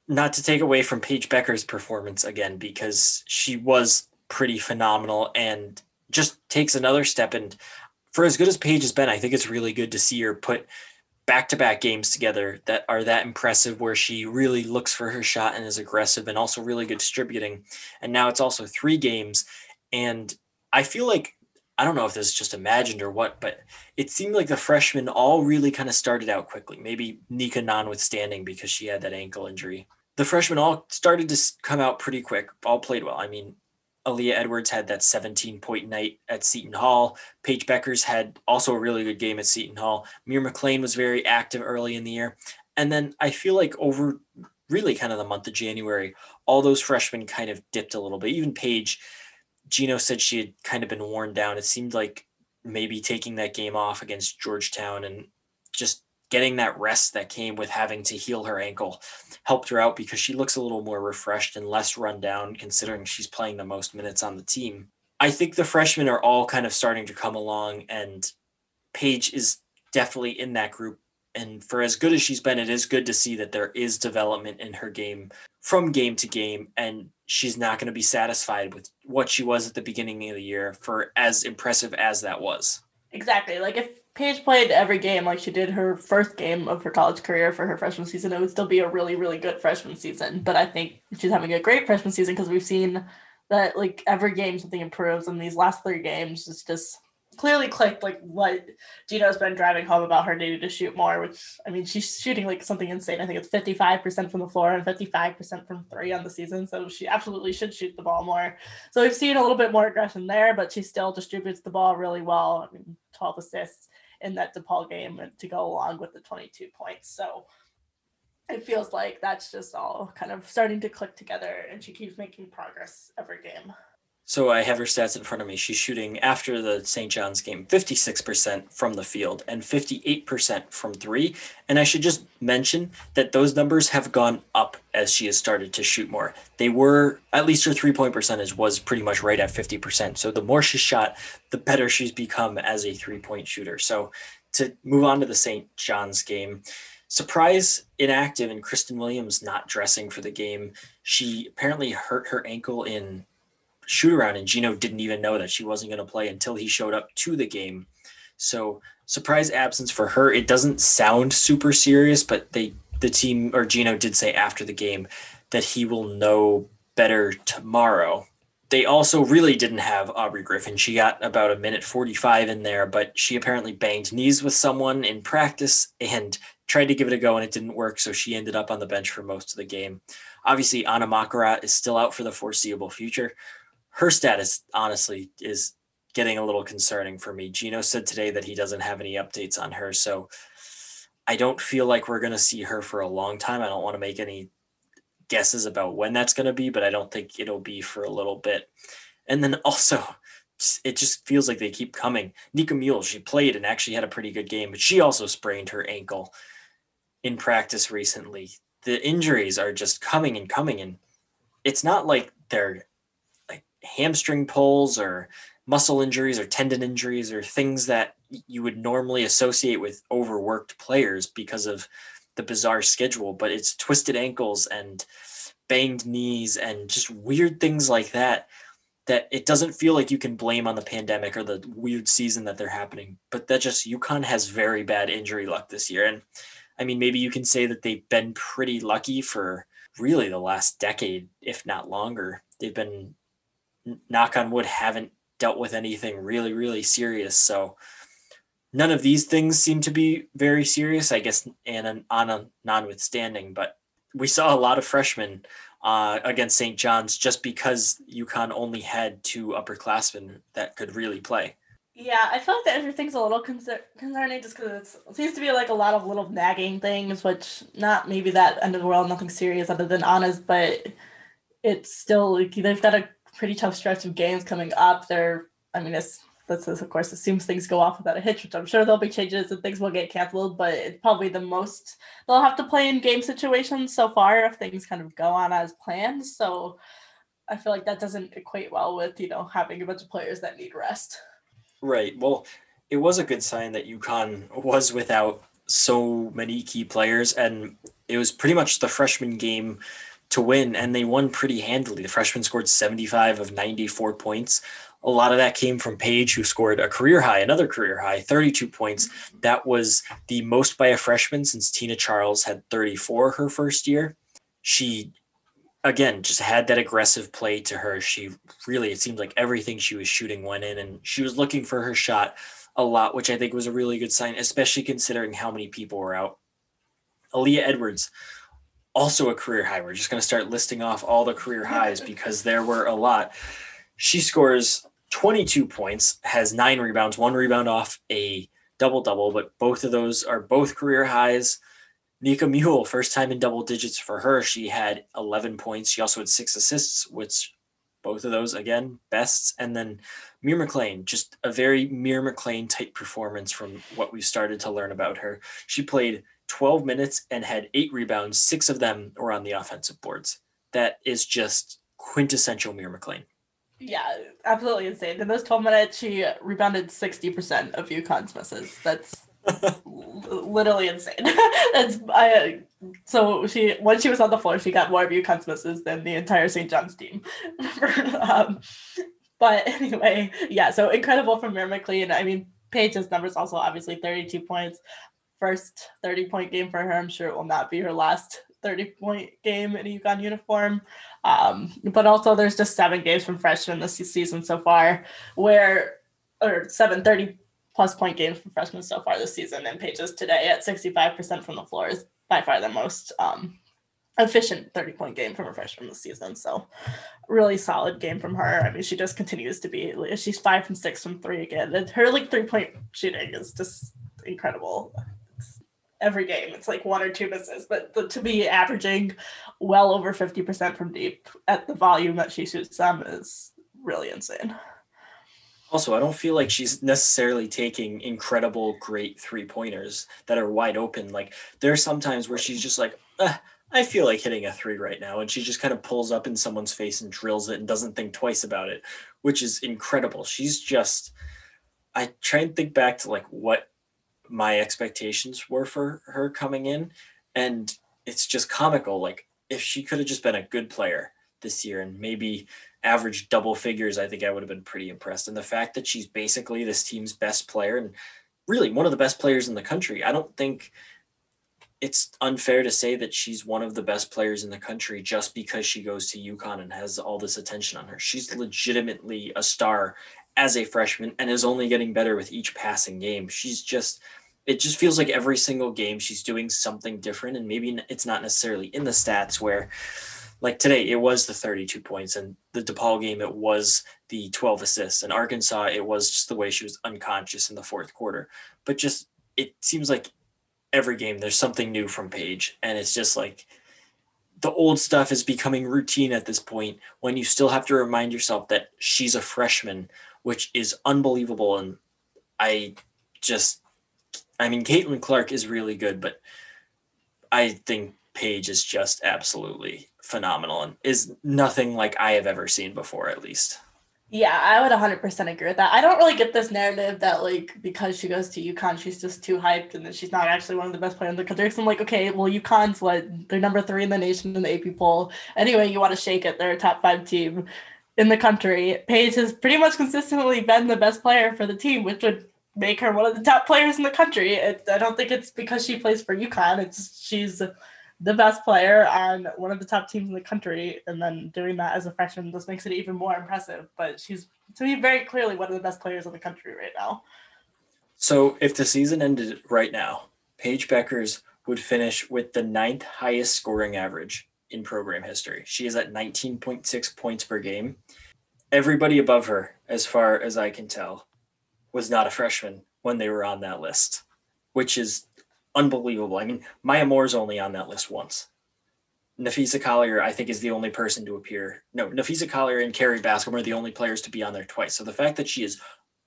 not to take away from Paige Bueckers' performance again, because she was pretty phenomenal and just takes another step. And for as good as Paige has been, I think it's really good to see her put back-to-back games together that are that impressive where she really looks for her shot and is aggressive and also really good distributing and now it's also three games and i feel like i don't know if this is just imagined or what but it seemed like the freshmen all really kind of started out quickly maybe nika notwithstanding because she had that ankle injury the freshmen all started to come out pretty quick all played well i mean Aaliyah Edwards had that 17 point night at Seton Hall. Paige Bueckers had also a really good game at Seton Hall. Mir McLean was very active early in the year. And then I feel like over really kind of the month of January, all those freshmen kind of dipped a little bit. Even Paige, Gino said she had kind of been worn down. It seemed like maybe taking that game off against Georgetown and just getting that rest that came with having to heal her ankle helped her out because she looks a little more refreshed and less run down considering she's playing the most minutes on the team. I think the freshmen are all kind of starting to come along and Paige is definitely in that group. And for as good as she's been, it is good to see that there is development in her game from game to game. And she's not going to be satisfied with what she was at the beginning of the year for as impressive as that was. Exactly. Like if Paige played every game like she did her first game of her college career for her freshman season, it would still be a really, really good freshman season. But I think she's having a great freshman season because we've seen that like every game something improves, and these last three games it's just clearly clicked like what Gino's been driving home about her needing to shoot more, which I mean she's shooting like something insane. I think it's 55% from the floor and 55% from three on the season. So she absolutely should shoot the ball more. So we've seen a little bit more aggression there, but she still distributes the ball really well. I mean 12 assists in that DePaul game to go along with the 22 points. So it feels like that's just all kind of starting to click together and she keeps making progress every game. So I have her stats in front of me. She's shooting after the St. John's game 56% from the field and 58% from three. And I should just mention that those numbers have gone up as she has started to shoot more. They were, at least her three point percentage was pretty much right at 50%. So the more she shot, the better she's become as a three point shooter. So to move on to the St. John's game, surprise inactive and Christyn Williams not dressing for the game. She apparently hurt her ankle in shoot around, and Gino didn't even know that she wasn't going to play until he showed up to the game. So surprise absence for her. It doesn't sound super serious, but they the team or Gino did say after the game that he will know better tomorrow. They also really didn't have Aubrey Griffin. She got about a minute 45 in there, but she apparently banged knees with someone in practice and tried to give it a go and it didn't work. So she ended up on the bench for most of the game. Obviously, Anna Makurat is still out for the foreseeable future her status honestly is getting a little concerning for me. Gino said today that he doesn't have any updates on her, so I don't feel like we're going to see her for a long time. I don't want to make any guesses about when that's going to be, but I don't think it'll be for a little bit. And then also it just feels like they keep coming. Nika Mühl, she played and actually had a pretty good game, but she also sprained her ankle in practice recently. The injuries are just coming and coming, and it's not like they're hamstring pulls or muscle injuries or tendon injuries or things that you would normally associate with overworked players because of the bizarre schedule, but it's twisted ankles and banged knees and just weird things like that that it doesn't feel like you can blame on the pandemic or the weird season that they're happening, but that just UConn has very bad injury luck this year. And I mean, maybe you can say that they've been pretty lucky for really the last decade, if not longer. They've been, knock on wood, haven't dealt with anything really, really serious. So none of these things seem to be very serious, I guess, and Anna notwithstanding. But we saw a lot of freshmen uh, against St. John's just because UConn only had two upperclassmen that could really play. Yeah, I feel like that everything's a little concer- concerning just because it seems to be like a lot of little nagging things, which not maybe that end of the world, nothing serious other than honest, but it's still like they've got a pretty tough stretch of games coming up. They're, I mean, it's this is of course assumes things go off without a hitch, which I'm sure there'll be changes and things will get canceled, but it's probably the most they'll have to play in game situations so far if things kind of go on as planned. So I feel like that doesn't equate well with, you know, having a bunch of players that need rest. Right. Well, it was a good sign that UConn was without so many key players, and it was pretty much the freshman game to win, and they won pretty handily. The freshmen scored 75 of 94 points. A lot of that came from Paige, who scored a career high, another career high, 32 points. That was the most by a freshman since Tina Charles had 34 her first year. She again just had that aggressive play to her. She really it seemed like everything she was shooting went in and she was looking for her shot a lot, which I think was a really good sign, especially considering how many people were out. Aaliyah Edwards, also a career high. We're just going to start listing off all the career highs because there were a lot. She scores 22 points, has nine rebounds, one rebound off a double double, but both of those are both career highs. Nika Mühl, first time in double digits for her. She had 11 points. She also had six assists, which both of those, again, bests. And then Mir McLean, just a very Mir McLean type performance from what we've started to learn about her. She played 12 minutes and had eight rebounds. Six of them were on the offensive boards. That is just quintessential Mir McLean. Yeah, absolutely insane. In those 12 minutes, she rebounded 60% of UConn's misses. That's literally insane. That's I. So she when she was on the floor, she got more view misses than the entire St. John's team. um, but anyway, yeah. So incredible from Mir McLean. I mean, Paige's numbers also obviously 32 points. First 30 point game for her. I'm sure it will not be her last 30 point game in a UConn uniform. Um, but also, there's just seven games from freshmen this season so far where, or seven 30 plus point games from freshmen so far this season, and Paige's today at 65% from the floor is by far the most um, efficient 30 point game from a freshman this season. So, really solid game from her. I mean, she just continues to be, she's five from six from three again. And Her like three point shooting is just incredible. Every game, it's like one or two misses, but the, to be averaging well over 50% from deep at the volume that she shoots them is really insane. Also, I don't feel like she's necessarily taking incredible, great three pointers that are wide open. Like there are some times where she's just like, I feel like hitting a three right now, and she just kind of pulls up in someone's face and drills it and doesn't think twice about it, which is incredible. She's just, I try and think back to like what my expectations were for her coming in, and it's just comical. Like if she could have just been a good player this year and maybe average double figures, I think I would have been pretty impressed. And the fact that she's basically this team's best player and really one of the best players in the country, I don't think it's unfair to say that she's one of the best players in the country just because she goes to UConn and has all this attention on her. She's legitimately a star as a freshman and is only getting better with each passing game. She's just it just feels like every single game she's doing something different and maybe it's not necessarily in the stats where like today it was the 32 points and the DePaul game it was the 12 assists and Arkansas it was just the way she was unconscious in the fourth quarter but just it seems like every game there's something new from Paige and it's just like the old stuff is becoming routine at this point when you still have to remind yourself that she's a freshman which is unbelievable. And I just, I mean, Caitlin Clark is really good, but I think Paige is just absolutely phenomenal and is nothing like I have ever seen before, at least. Yeah, I would 100% agree with that. I don't really get this narrative that, like, because she goes to UConn, she's just too hyped and that she's not actually one of the best players in the country. So I'm like, okay, well, UConn's what? They're number three in the nation in the AP poll. Anyway, you want to shake it. They're a top five team in the country. Paige has pretty much consistently been the best player for the team, which would make her one of the top players in the country. It, I don't think it's because she plays for UConn. It's she's the best player on one of the top teams in the country, and then doing that as a freshman just makes it even more impressive. But she's to me very clearly one of the best players in the country right now. So if the season ended right now, Paige Bueckers would finish with the ninth highest scoring average in program history. She is at 19.6 points per game. Everybody above her, as far as I can tell, was not a freshman when they were on that list, which is unbelievable. I mean, Maya Moore's only on that list once. Napheesa Collier, I think, is the only person to appear. No, Napheesa Collier and Kerry Bascom are the only players to be on there twice. So the fact that she is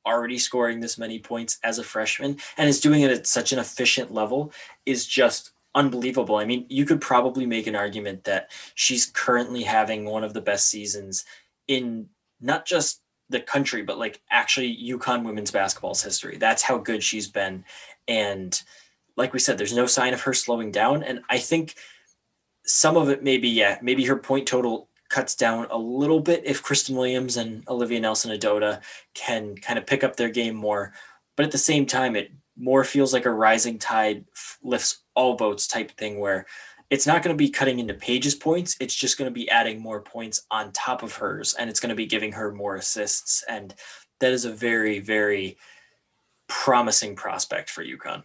already scoring this many points as a freshman and is doing it at such an efficient level is just unbelievable. I mean, you could probably make an argument that she's currently having one of the best seasons in not just the country, but like actually UConn women's basketball's history. That's how good she's been. And like we said, there's no sign of her slowing down. And I think some of it maybe, yeah, maybe her point total cuts down a little bit if Christyn Williams and Olivia Nelson-Ododa can kind of pick up their game more. But at the same time, it more feels like a rising tide lifts all boats type thing where it's not going to be cutting into Paige's points. It's just going to be adding more points on top of hers, and it's going to be giving her more assists. And that is a very, very promising prospect for UConn.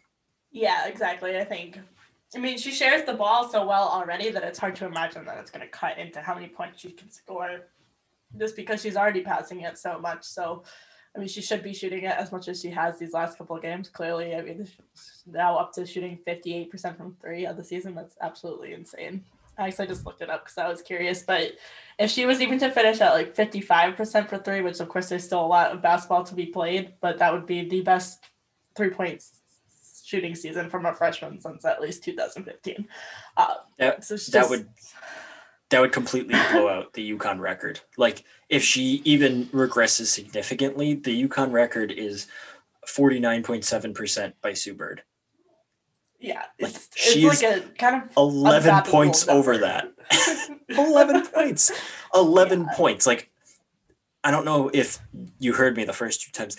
Yeah, exactly. I think. I mean, she shares the ball so well already that it's hard to imagine that it's going to cut into how many points she can score, just because she's already passing it so much. So, I mean, she should be shooting it as much as she has these last couple of games. Clearly, I mean, now up to shooting fifty eight percent from three of the season. That's absolutely insane. I actually just looked it up because I was curious. But if she was even to finish at like 55% for three, which of course there's still a lot of basketball to be played, but that would be the best three points shooting season from a freshman since at least 2015. Uh, that, so just, that would that would completely blow out the UConn record. Like if she even regresses significantly, the UConn record is 49.7% by Sue Bird. Yeah, like it's, it's like a kind of 11 points over that. 11 points. 11 yeah. points. Like I don't know if you heard me the first two times.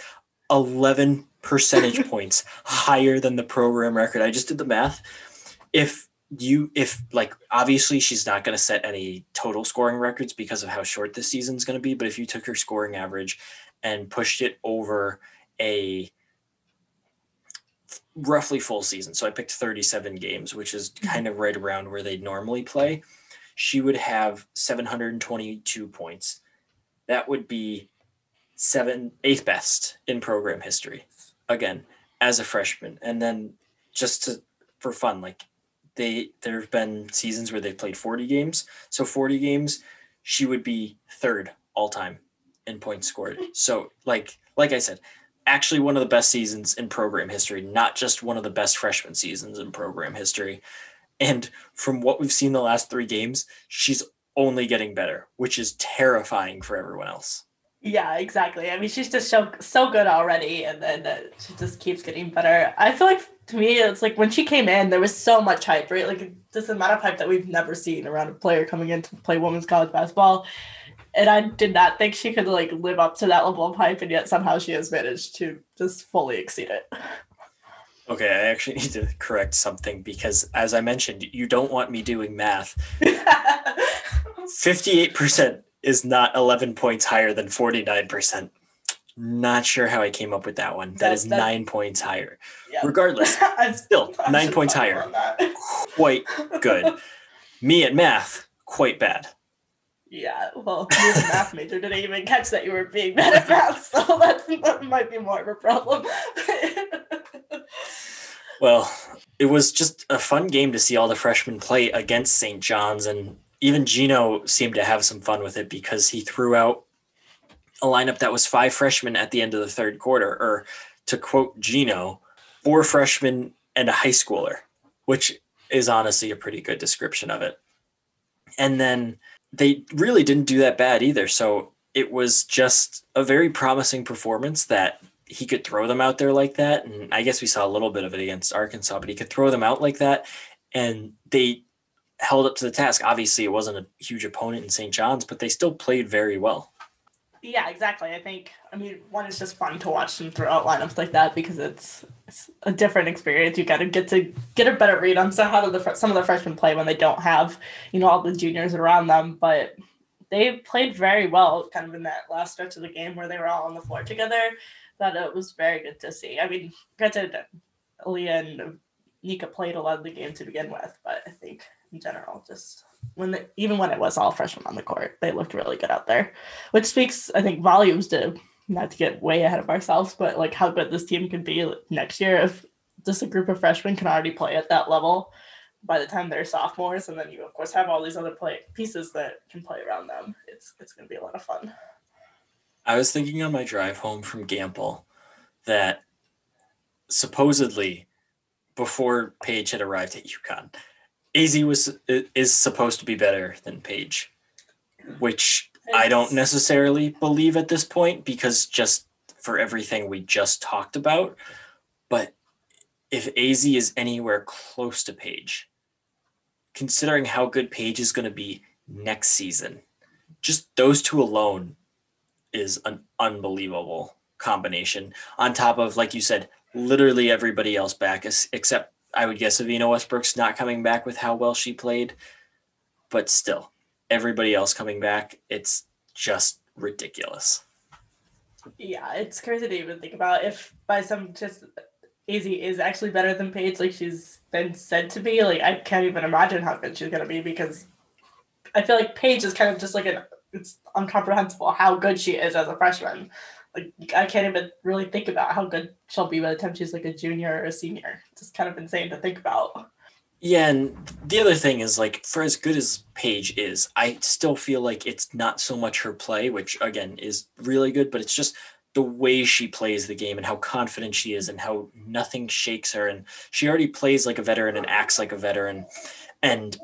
11 percentage points higher than the program record. I just did the math. If you if like obviously she's not going to set any total scoring records because of how short this season's going to be, but if you took her scoring average and pushed it over a roughly full season. So I picked 37 games, which is mm-hmm. kind of right around where they'd normally play. She would have 722 points. That would be seven eighth best in program history again as a freshman and then just to for fun like they there have been seasons where they've played 40 games so 40 games she would be third all time in points scored so like like i said actually one of the best seasons in program history not just one of the best freshman seasons in program history and from what we've seen the last three games she's only getting better which is terrifying for everyone else yeah, exactly. I mean, she's just so so good already, and then uh, she just keeps getting better. I feel like to me, it's like when she came in, there was so much hype, right? Like this amount of hype that we've never seen around a player coming in to play women's college basketball. And I did not think she could like live up to that level of hype, and yet somehow she has managed to just fully exceed it. Okay, I actually need to correct something because, as I mentioned, you don't want me doing math. Fifty-eight percent is not 11 points higher than 49%. Not sure how I came up with that one. that is nine points higher. Yeah. Regardless, still nine points higher. Quite good. Me at math, quite bad. Yeah, well, you a math major didn't even catch that you were being bad at math, so that's, that might be more of a problem. well, it was just a fun game to see all the freshmen play against St. John's, and even Gino seemed to have some fun with it because he threw out a lineup that was five freshmen at the end of the third quarter, or to quote Gino, four freshmen and a high schooler, which is honestly a pretty good description of it. And then they really didn't do that bad either. So it was just a very promising performance that he could throw them out there like that. And I guess we saw a little bit of it against Arkansas, but he could throw them out like that. And they held up to the task. Obviously, it wasn't a huge opponent in St. John's, but they still played very well. Yeah, exactly. I think I mean one is just fun to watch them throw out lineups like that because it's, it's a different experience. You got to get to get a better read on so how do the some of the freshmen play when they don't have you know all the juniors around them, but they played very well kind of in that last stretch of the game where they were all on the floor together. That it was very good to see. I mean, granted, Leah and Nika played a lot of the game to begin with, but I think in general, just when even when it was all freshmen on the court, they looked really good out there, which speaks, I think, volumes to not to get way ahead of ourselves, but like how good this team can be next year if just a group of freshmen can already play at that level by the time they're sophomores, and then you of course have all these other play pieces that can play around them. It's it's going to be a lot of fun. I was thinking on my drive home from Gampel that supposedly before Paige had arrived at UConn, Az was is supposed to be better than Paige, which I don't necessarily believe at this point because just for everything we just talked about. But if Az is anywhere close to Paige, considering how good Paige is going to be next season, just those two alone is an unbelievable combination. On top of, like you said, literally everybody else back except I would guess Evina Westbrook's not coming back with how well she played, but still, everybody else coming back, it's just ridiculous. Yeah, it's crazy to even think about if by some just Az is actually better than Paige, like she's been said to be. Like I can't even imagine how good she's gonna be because I feel like Paige is kind of just like an it's incomprehensible how good she is as a freshman like I can't even really think about how good she'll be by the time she's like a junior or a senior. It's just kind of insane to think about. Yeah, and the other thing is like for as good as Paige is, I still feel like it's not so much her play, which again is really good, but it's just the way she plays the game and how confident she is and how nothing shakes her and she already plays like a veteran and acts like a veteran and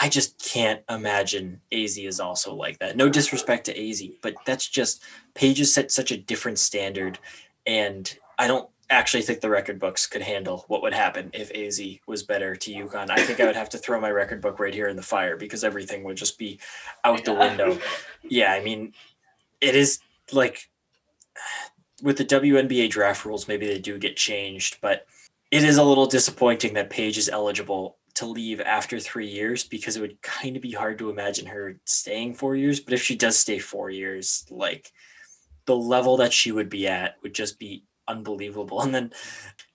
I just can't imagine Az is also like that. No disrespect to Az, but that's just Paige's set such a different standard, and I don't actually think the record books could handle what would happen if Az was better to UConn. I think I would have to throw my record book right here in the fire because everything would just be out the window. Yeah, I mean, it is like with the WNBA draft rules, maybe they do get changed, but it is a little disappointing that Paige is eligible to leave after three years because it would kind of be hard to imagine her staying four years. But if she does stay four years, like the level that she would be at would just be unbelievable. And then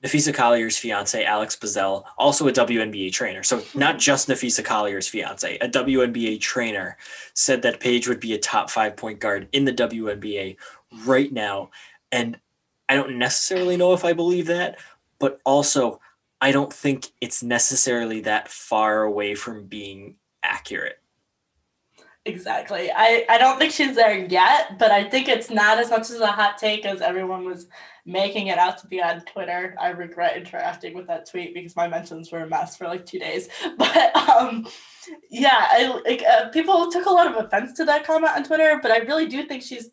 Napheesa Collier's fiance, Alex Bazzell, also a WNBA trainer. So not hmm. just Napheesa Collier's fiance, a WNBA trainer said that Paige would be a top five point guard in the WNBA right now. And I don't necessarily know if I believe that, but also I don't think it's necessarily that far away from being accurate. Exactly. I, I don't think she's there yet, but I think it's not as much as a hot take as everyone was making it out to be on Twitter. I regret interacting with that tweet because my mentions were a mess for like two days. But um, yeah, I, like uh, people took a lot of offense to that comment on Twitter, but I really do think she's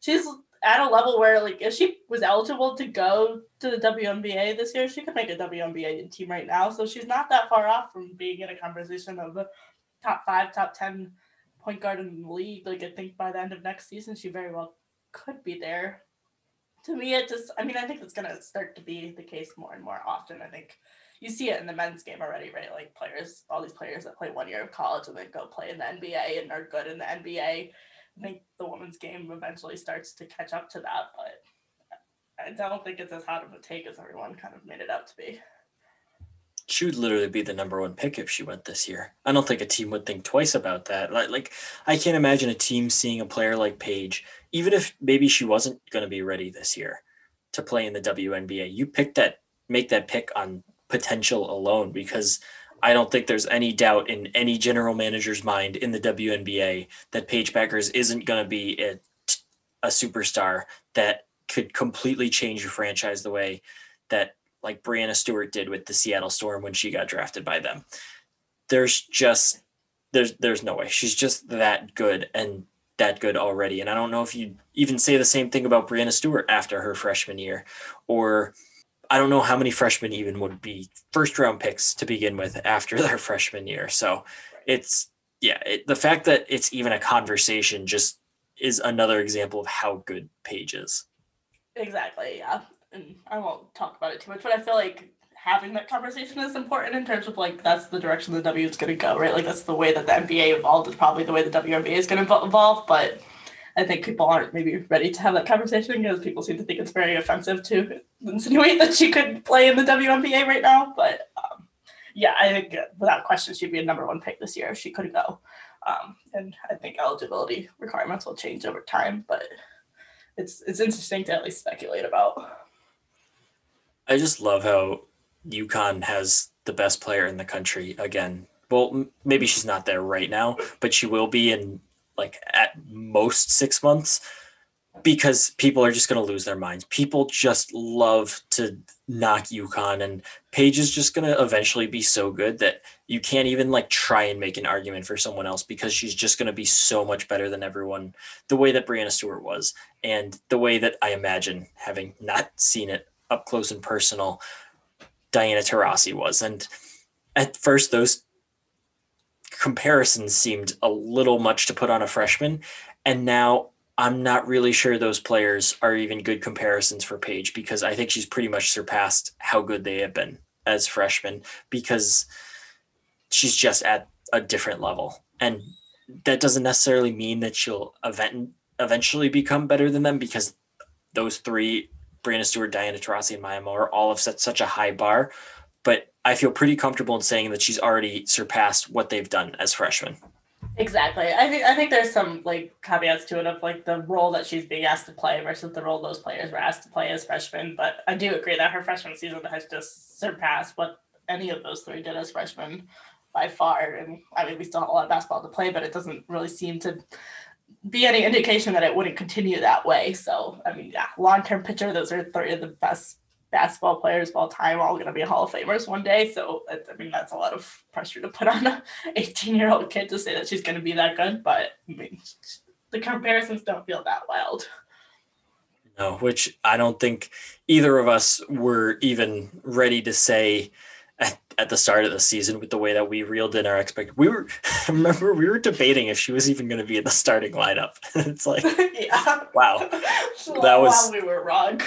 she's at a level where like if she was eligible to go to the WNBA this year, she could make a WNBA team right now. So she's not that far off from being in a conversation of the top five, top ten point guard in the league. Like I think by the end of next season, she very well could be there. To me, it just I mean I think it's gonna start to be the case more and more often. I think you see it in the men's game already, right? Like players, all these players that play one year of college and then go play in the NBA and are good in the NBA I think the women's game eventually starts to catch up to that, but I don't think it's as hot of a take as everyone kind of made it out to be. She would literally be the number one pick if she went this year. I don't think a team would think twice about that. Like, like I can't imagine a team seeing a player like Paige, even if maybe she wasn't going to be ready this year to play in the WNBA. You pick that, make that pick on potential alone because I don't think there's any doubt in any general manager's mind in the WNBA that Paige Bueckers isn't going to be a a superstar that could completely change your franchise the way that like Breanna Stewart did with the Seattle Storm when she got drafted by them. There's just there's there's no way. She's just that good and that good already. And I don't know if you even say the same thing about Breanna Stewart after her freshman year, or I don't know how many freshmen even would be first round picks to begin with after their freshman year. So it's yeah, it, the fact that it's even a conversation just is another example of how good Paige is. Exactly. Yeah, and I won't talk about it too much, but I feel like having that conversation is important in terms of like that's the direction the W is going to go, right? Like that's the way that the NBA evolved is probably the way the WNBA is going to evolve, but I think people aren't maybe ready to have that conversation because people seem to think it's very offensive to insinuate that she could play in the WNBA right now. But um, yeah, I think without question she'd be a number one pick this year if she could go. Um, and I think eligibility requirements will change over time, but it's it's interesting to at least speculate about. I just love how UConn has the best player in the country again. Well, maybe she's not there right now, but she will be in like at most six months because people are just going to lose their minds. People just love to knock UConn, and Paige is just going to eventually be so good that you can't even like try and make an argument for someone else because she's just going to be so much better than everyone. The way that Breanna Stewart was, and the way that I imagine, having not seen it up close and personal, Diana Taurasi was. And at first, those comparisons seemed a little much to put on a freshman. And now I'm not really sure those players are even good comparisons for Paige because I think she's pretty much surpassed how good they have been as freshmen because she's just at a different level. And that doesn't necessarily mean that she'll event- eventually become better than them because those three Breanna Stewart, Diana Taurasi, and Maya Moore all have set such a high bar. But I feel pretty comfortable in saying that she's already surpassed what they've done as freshmen. Exactly. I think I think there's some like caveats to it of like the role that she's being asked to play versus the role those players were asked to play as freshmen. But I do agree that her freshman season has just surpassed what any of those three did as freshmen by far. And I mean, we still have a lot of basketball to play, but it doesn't really seem to be any indication that it wouldn't continue that way. So, I mean, yeah, long term picture, those are three of the best basketball players of all time, all going to be Hall of Famers one day. So, I mean, that's a lot of pressure to put on a 18 year old kid to say that she's going to be that good. But I mean, the comparisons don't feel that wild. No, which I don't think either of us were even ready to say at, the start of the season with the way that we reeled in our expect we were remember we were debating if she was even going to be in the starting lineup. It's like yeah. wow. That was we were wrong.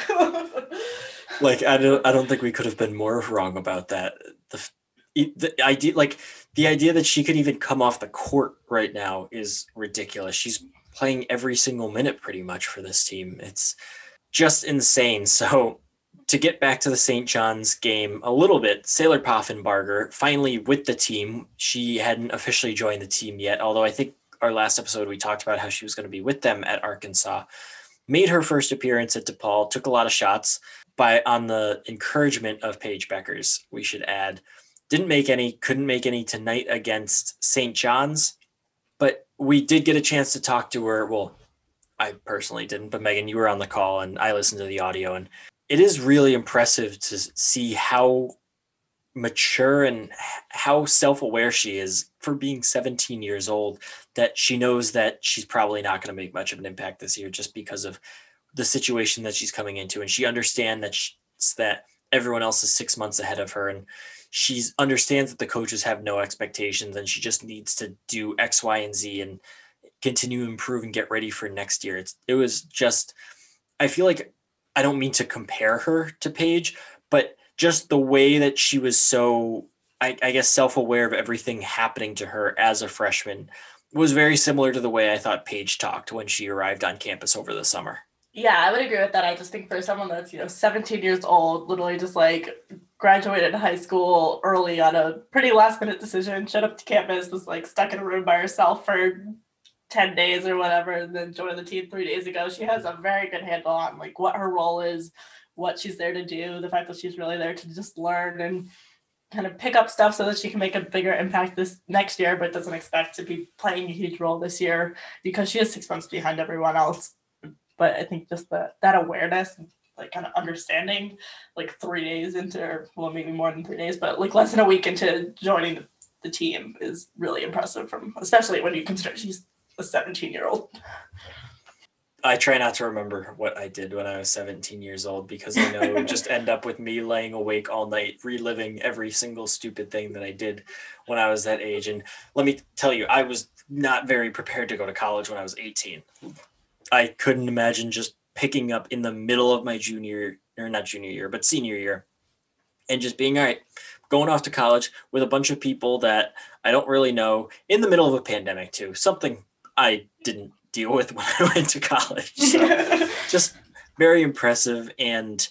Like i don't i don't think we could have been more wrong about that. The the idea like the idea that she could even come off the court right now is ridiculous. She's playing every single minute pretty much for this team. It's just insane. So to get back to the St. John's game a little bit, Saylor Poffenbarger finally with the team. She hadn't officially joined the team yet, although I think our last episode we talked about how she was going to be with them at Arkansas. Made her first appearance at DePaul, took a lot of shots by on the encouragement of Paige Bueckers, we should add. Didn't make any, couldn't make any tonight against St. John's, but we did get a chance to talk to her. Well, I personally didn't, but Megan, you were on the call and I listened to the audio and it is really impressive to see how mature and how self-aware she is for being 17 years old that she knows that she's probably not going to make much of an impact this year just because of the situation that she's coming into and she understands that she, that everyone else is 6 months ahead of her and she understands that the coaches have no expectations and she just needs to do x y and z and continue to improve and get ready for next year. It's it was just i feel like I don't mean to compare her to Paige, but just the way that she was so, I, I guess, self aware of everything happening to her as a freshman was very similar to the way I thought Paige talked when she arrived on campus over the summer. Yeah, I would agree with that. I just think for someone that's, you know, 17 years old, literally just like graduated high school early on a pretty last minute decision, showed up to campus, was like stuck in a room by herself for 10 days or whatever and then joined the team three days ago she has a very good handle on like what her role is what she's there to do the fact that she's really there to just learn and kind of pick up stuff so that she can make a bigger impact this next year but doesn't expect to be playing a huge role this year because she is six months behind everyone else but I think just the, that awareness, like kind of understanding, like three days into, well, maybe more than three days, but like less than a week into joining the, the team is really impressive. From especially when you consider she's a 17 year old. I try not to remember what I did when I was 17 years old because I know it would just end up with me laying awake all night, reliving every single stupid thing that I did when I was that age. And let me tell you, I was not very prepared to go to college when I was 18. I couldn't imagine just picking up in the middle of my junior or not junior year, but senior year and just being all right, going off to college with a bunch of people that I don't really know in the middle of a pandemic too. Something I didn't deal with when I went to college. So just very impressive. And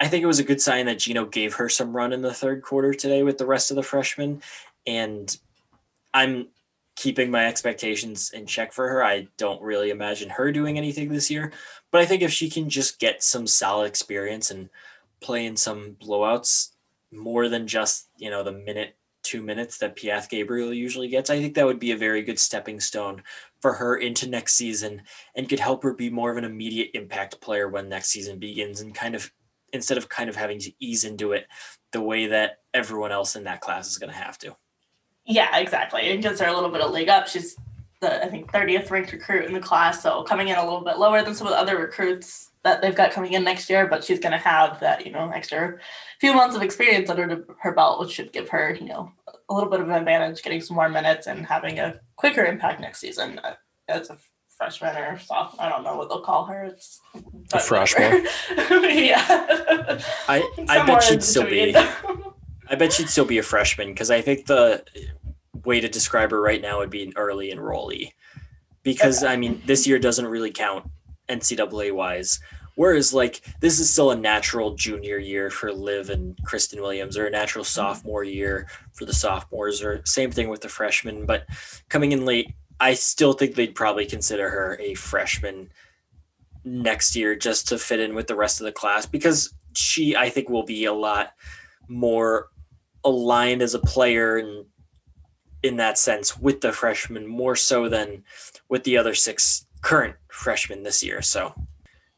I think it was a good sign that Gino gave her some run in the third quarter today with the rest of the freshmen. And I'm keeping my expectations in check for her. I don't really imagine her doing anything this year. But I think if she can just get some solid experience and play in some blowouts more than just, you know, the minute two minutes that Piath Gabriel usually gets. I think that would be a very good stepping stone for her into next season and could help her be more of an immediate impact player when next season begins and kind of instead of kind of having to ease into it the way that everyone else in that class is going to have to. Yeah, exactly. It gives her a little bit of leg up. She's the I think 30th ranked recruit in the class, so coming in a little bit lower than some of the other recruits that they've got coming in next year, but she's going to have that, you know, extra few months of experience under her belt, which should give her, you know, a little bit of an advantage getting some more minutes and having a quicker impact next season uh, as a freshman or sophomore. I don't know what they'll call her. It's a freshman. yeah. I, I bet she'd still be. I bet she'd still be a freshman because I think the way to describe her right now would be an early enrollee. Because okay. I mean, this year doesn't really count NCAA wise. Whereas, like, this is still a natural junior year for Liv and Christyn Williams, or a natural mm-hmm. sophomore year for the sophomores, or same thing with the freshmen. But coming in late, I still think they'd probably consider her a freshman next year just to fit in with the rest of the class because she, I think, will be a lot more aligned as a player and in that sense with the freshmen more so than with the other six current freshmen this year. So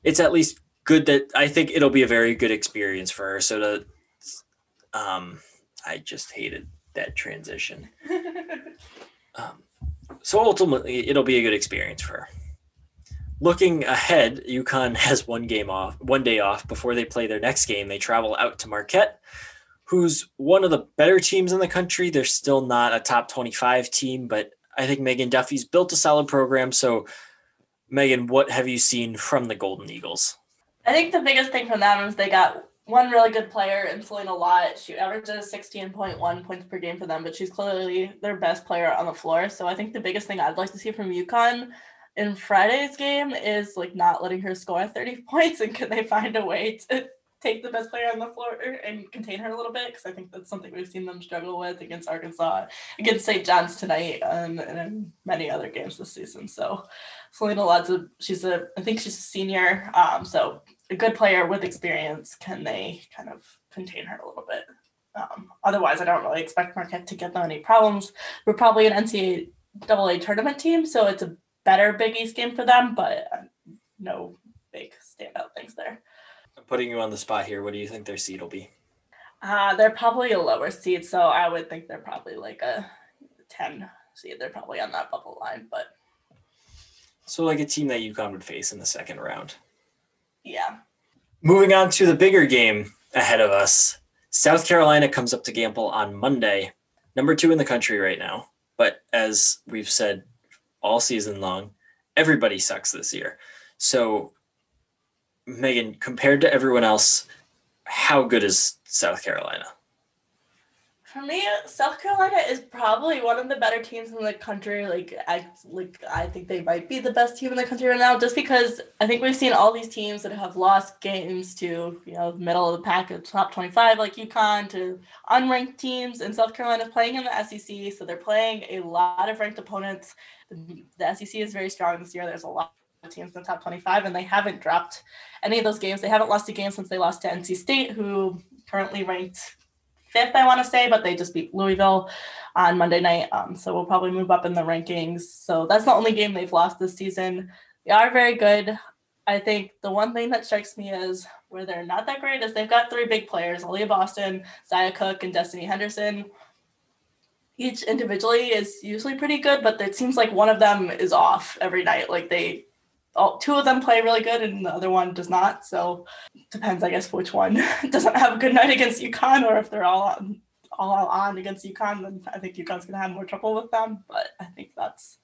it's at least good that I think it'll be a very good experience for her. So to, um, I just hated that transition. um, so ultimately, it'll be a good experience for her. Looking ahead, UConn has one game off, one day off before they play their next game. They travel out to Marquette, who's one of the better teams in the country. They're still not a top 25 team, but I think Megan Duffy's built a solid program. So Megan, what have you seen from the Golden Eagles? I think the biggest thing from them is they got one really good player in Selena Lott. She averages 16.1 points per game for them, but she's clearly their best player on the floor. So I think the biggest thing I'd like to see from UConn in Friday's game is like not letting her score 30 points and can they find a way to take the best player on the floor and contain her a little bit because I think that's something we've seen them struggle with against Arkansas, against St. John's tonight, um, and in many other games this season. So Selena Lott's a, she's a I think she's a senior, um, so a good player with experience. Can they kind of contain her a little bit? Um, otherwise, I don't really expect Marquette to get them any problems. We're probably an NCAA double A tournament team, so it's a better Big East game for them, but uh, no big standout things there. Putting you on the spot here. What do you think their seed will be? Uh, they're probably a lower seed, so I would think they're probably like a 10 seed. They're probably on that bubble line, but. So, like a team that UConn would face in the second round. Yeah. Moving on to the bigger game ahead of us. South Carolina comes up to Gampel on Monday, number two in the country right now. But as we've said all season long, everybody sucks this year. So Megan, compared to everyone else, how good is South Carolina? For me, South Carolina is probably one of the better teams in the country. Like I like I think they might be the best team in the country right now, just because I think we've seen all these teams that have lost games to, you know, the middle of the pack of top 25 like UConn to unranked teams and South Carolina playing in the SEC. So they're playing a lot of ranked opponents. The, the SEC is very strong this year. There's a lot teams in the top 25, and they haven't dropped any of those games. They haven't lost a game since they lost to NC State, who currently ranked fifth, I want to say, but they just beat Louisville on Monday night. Um, so we'll probably move up in the rankings. So that's the only game they've lost this season. They are very good. I think the one thing that strikes me is where they're not that great is they've got three big players, Aliyah Boston, Zia Cooke, and Destiny Henderson. Each individually is usually pretty good, but it seems like one of them is off every night. Like they all two of them play really good and the other one does not. So depends, I guess, which one doesn't have a good night against UConn or if they're all on, all on against UConn, then I think UConn's gonna have more trouble with them. But I think that's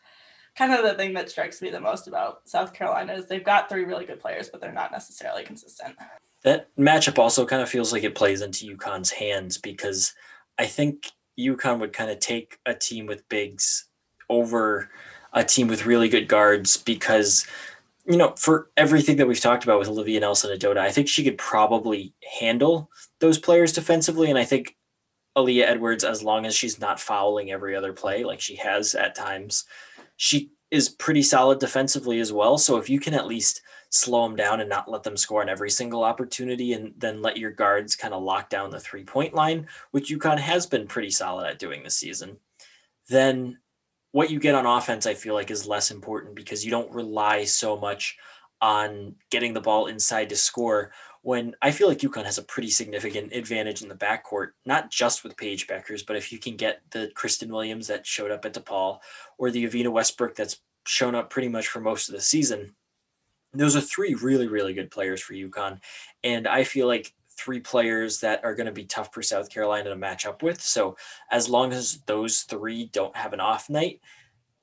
kind of the thing that strikes me the most about South Carolina is they've got three really good players, but they're not necessarily consistent. That matchup also kind of feels like it plays into UConn's hands because I think UConn would kind of take a team with bigs over a team with really good guards because you know, for everything that we've talked about with Olivia Nelson-Ododa, I think she could probably handle those players defensively. And I think Aaliyah Edwards, as long as she's not fouling every other play like she has at times, she is pretty solid defensively as well. So if you can at least slow them down and not let them score on every single opportunity and then let your guards kind of lock down the three point line, which UConn has been pretty solid at doing this season, then what you get on offense, I feel like, is less important because you don't rely so much on getting the ball inside to score. When I feel like UConn has a pretty significant advantage in the backcourt, not just with Paige Bueckers, but if you can get the Christyn Williams that showed up at DePaul or the Evina Westbrook that's shown up pretty much for most of the season, those are three really, really good players for UConn. And I feel like three players that are going to be tough for South Carolina to match up with. So as long as those three don't have an off night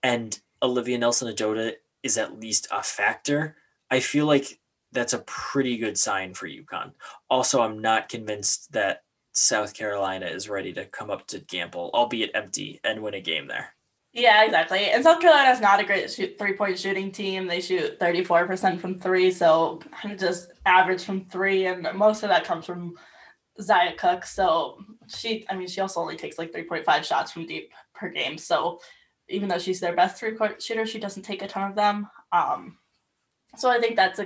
and Olivia Nelson-Ododa is at least a factor, I feel like that's a pretty good sign for UConn. Also, I'm not convinced that South Carolina is ready to come up to Gampel, albeit empty, and win a game there. Yeah, exactly. And South Carolina is not a great shoot, three-point shooting team. They shoot 34% from three, so of just average from three, and most of that comes from Zia Cooke. So she, I mean, she also only takes like 3.5 shots from deep per game. So even though she's their best three-point shooter, she doesn't take a ton of them. Um, so I think that's a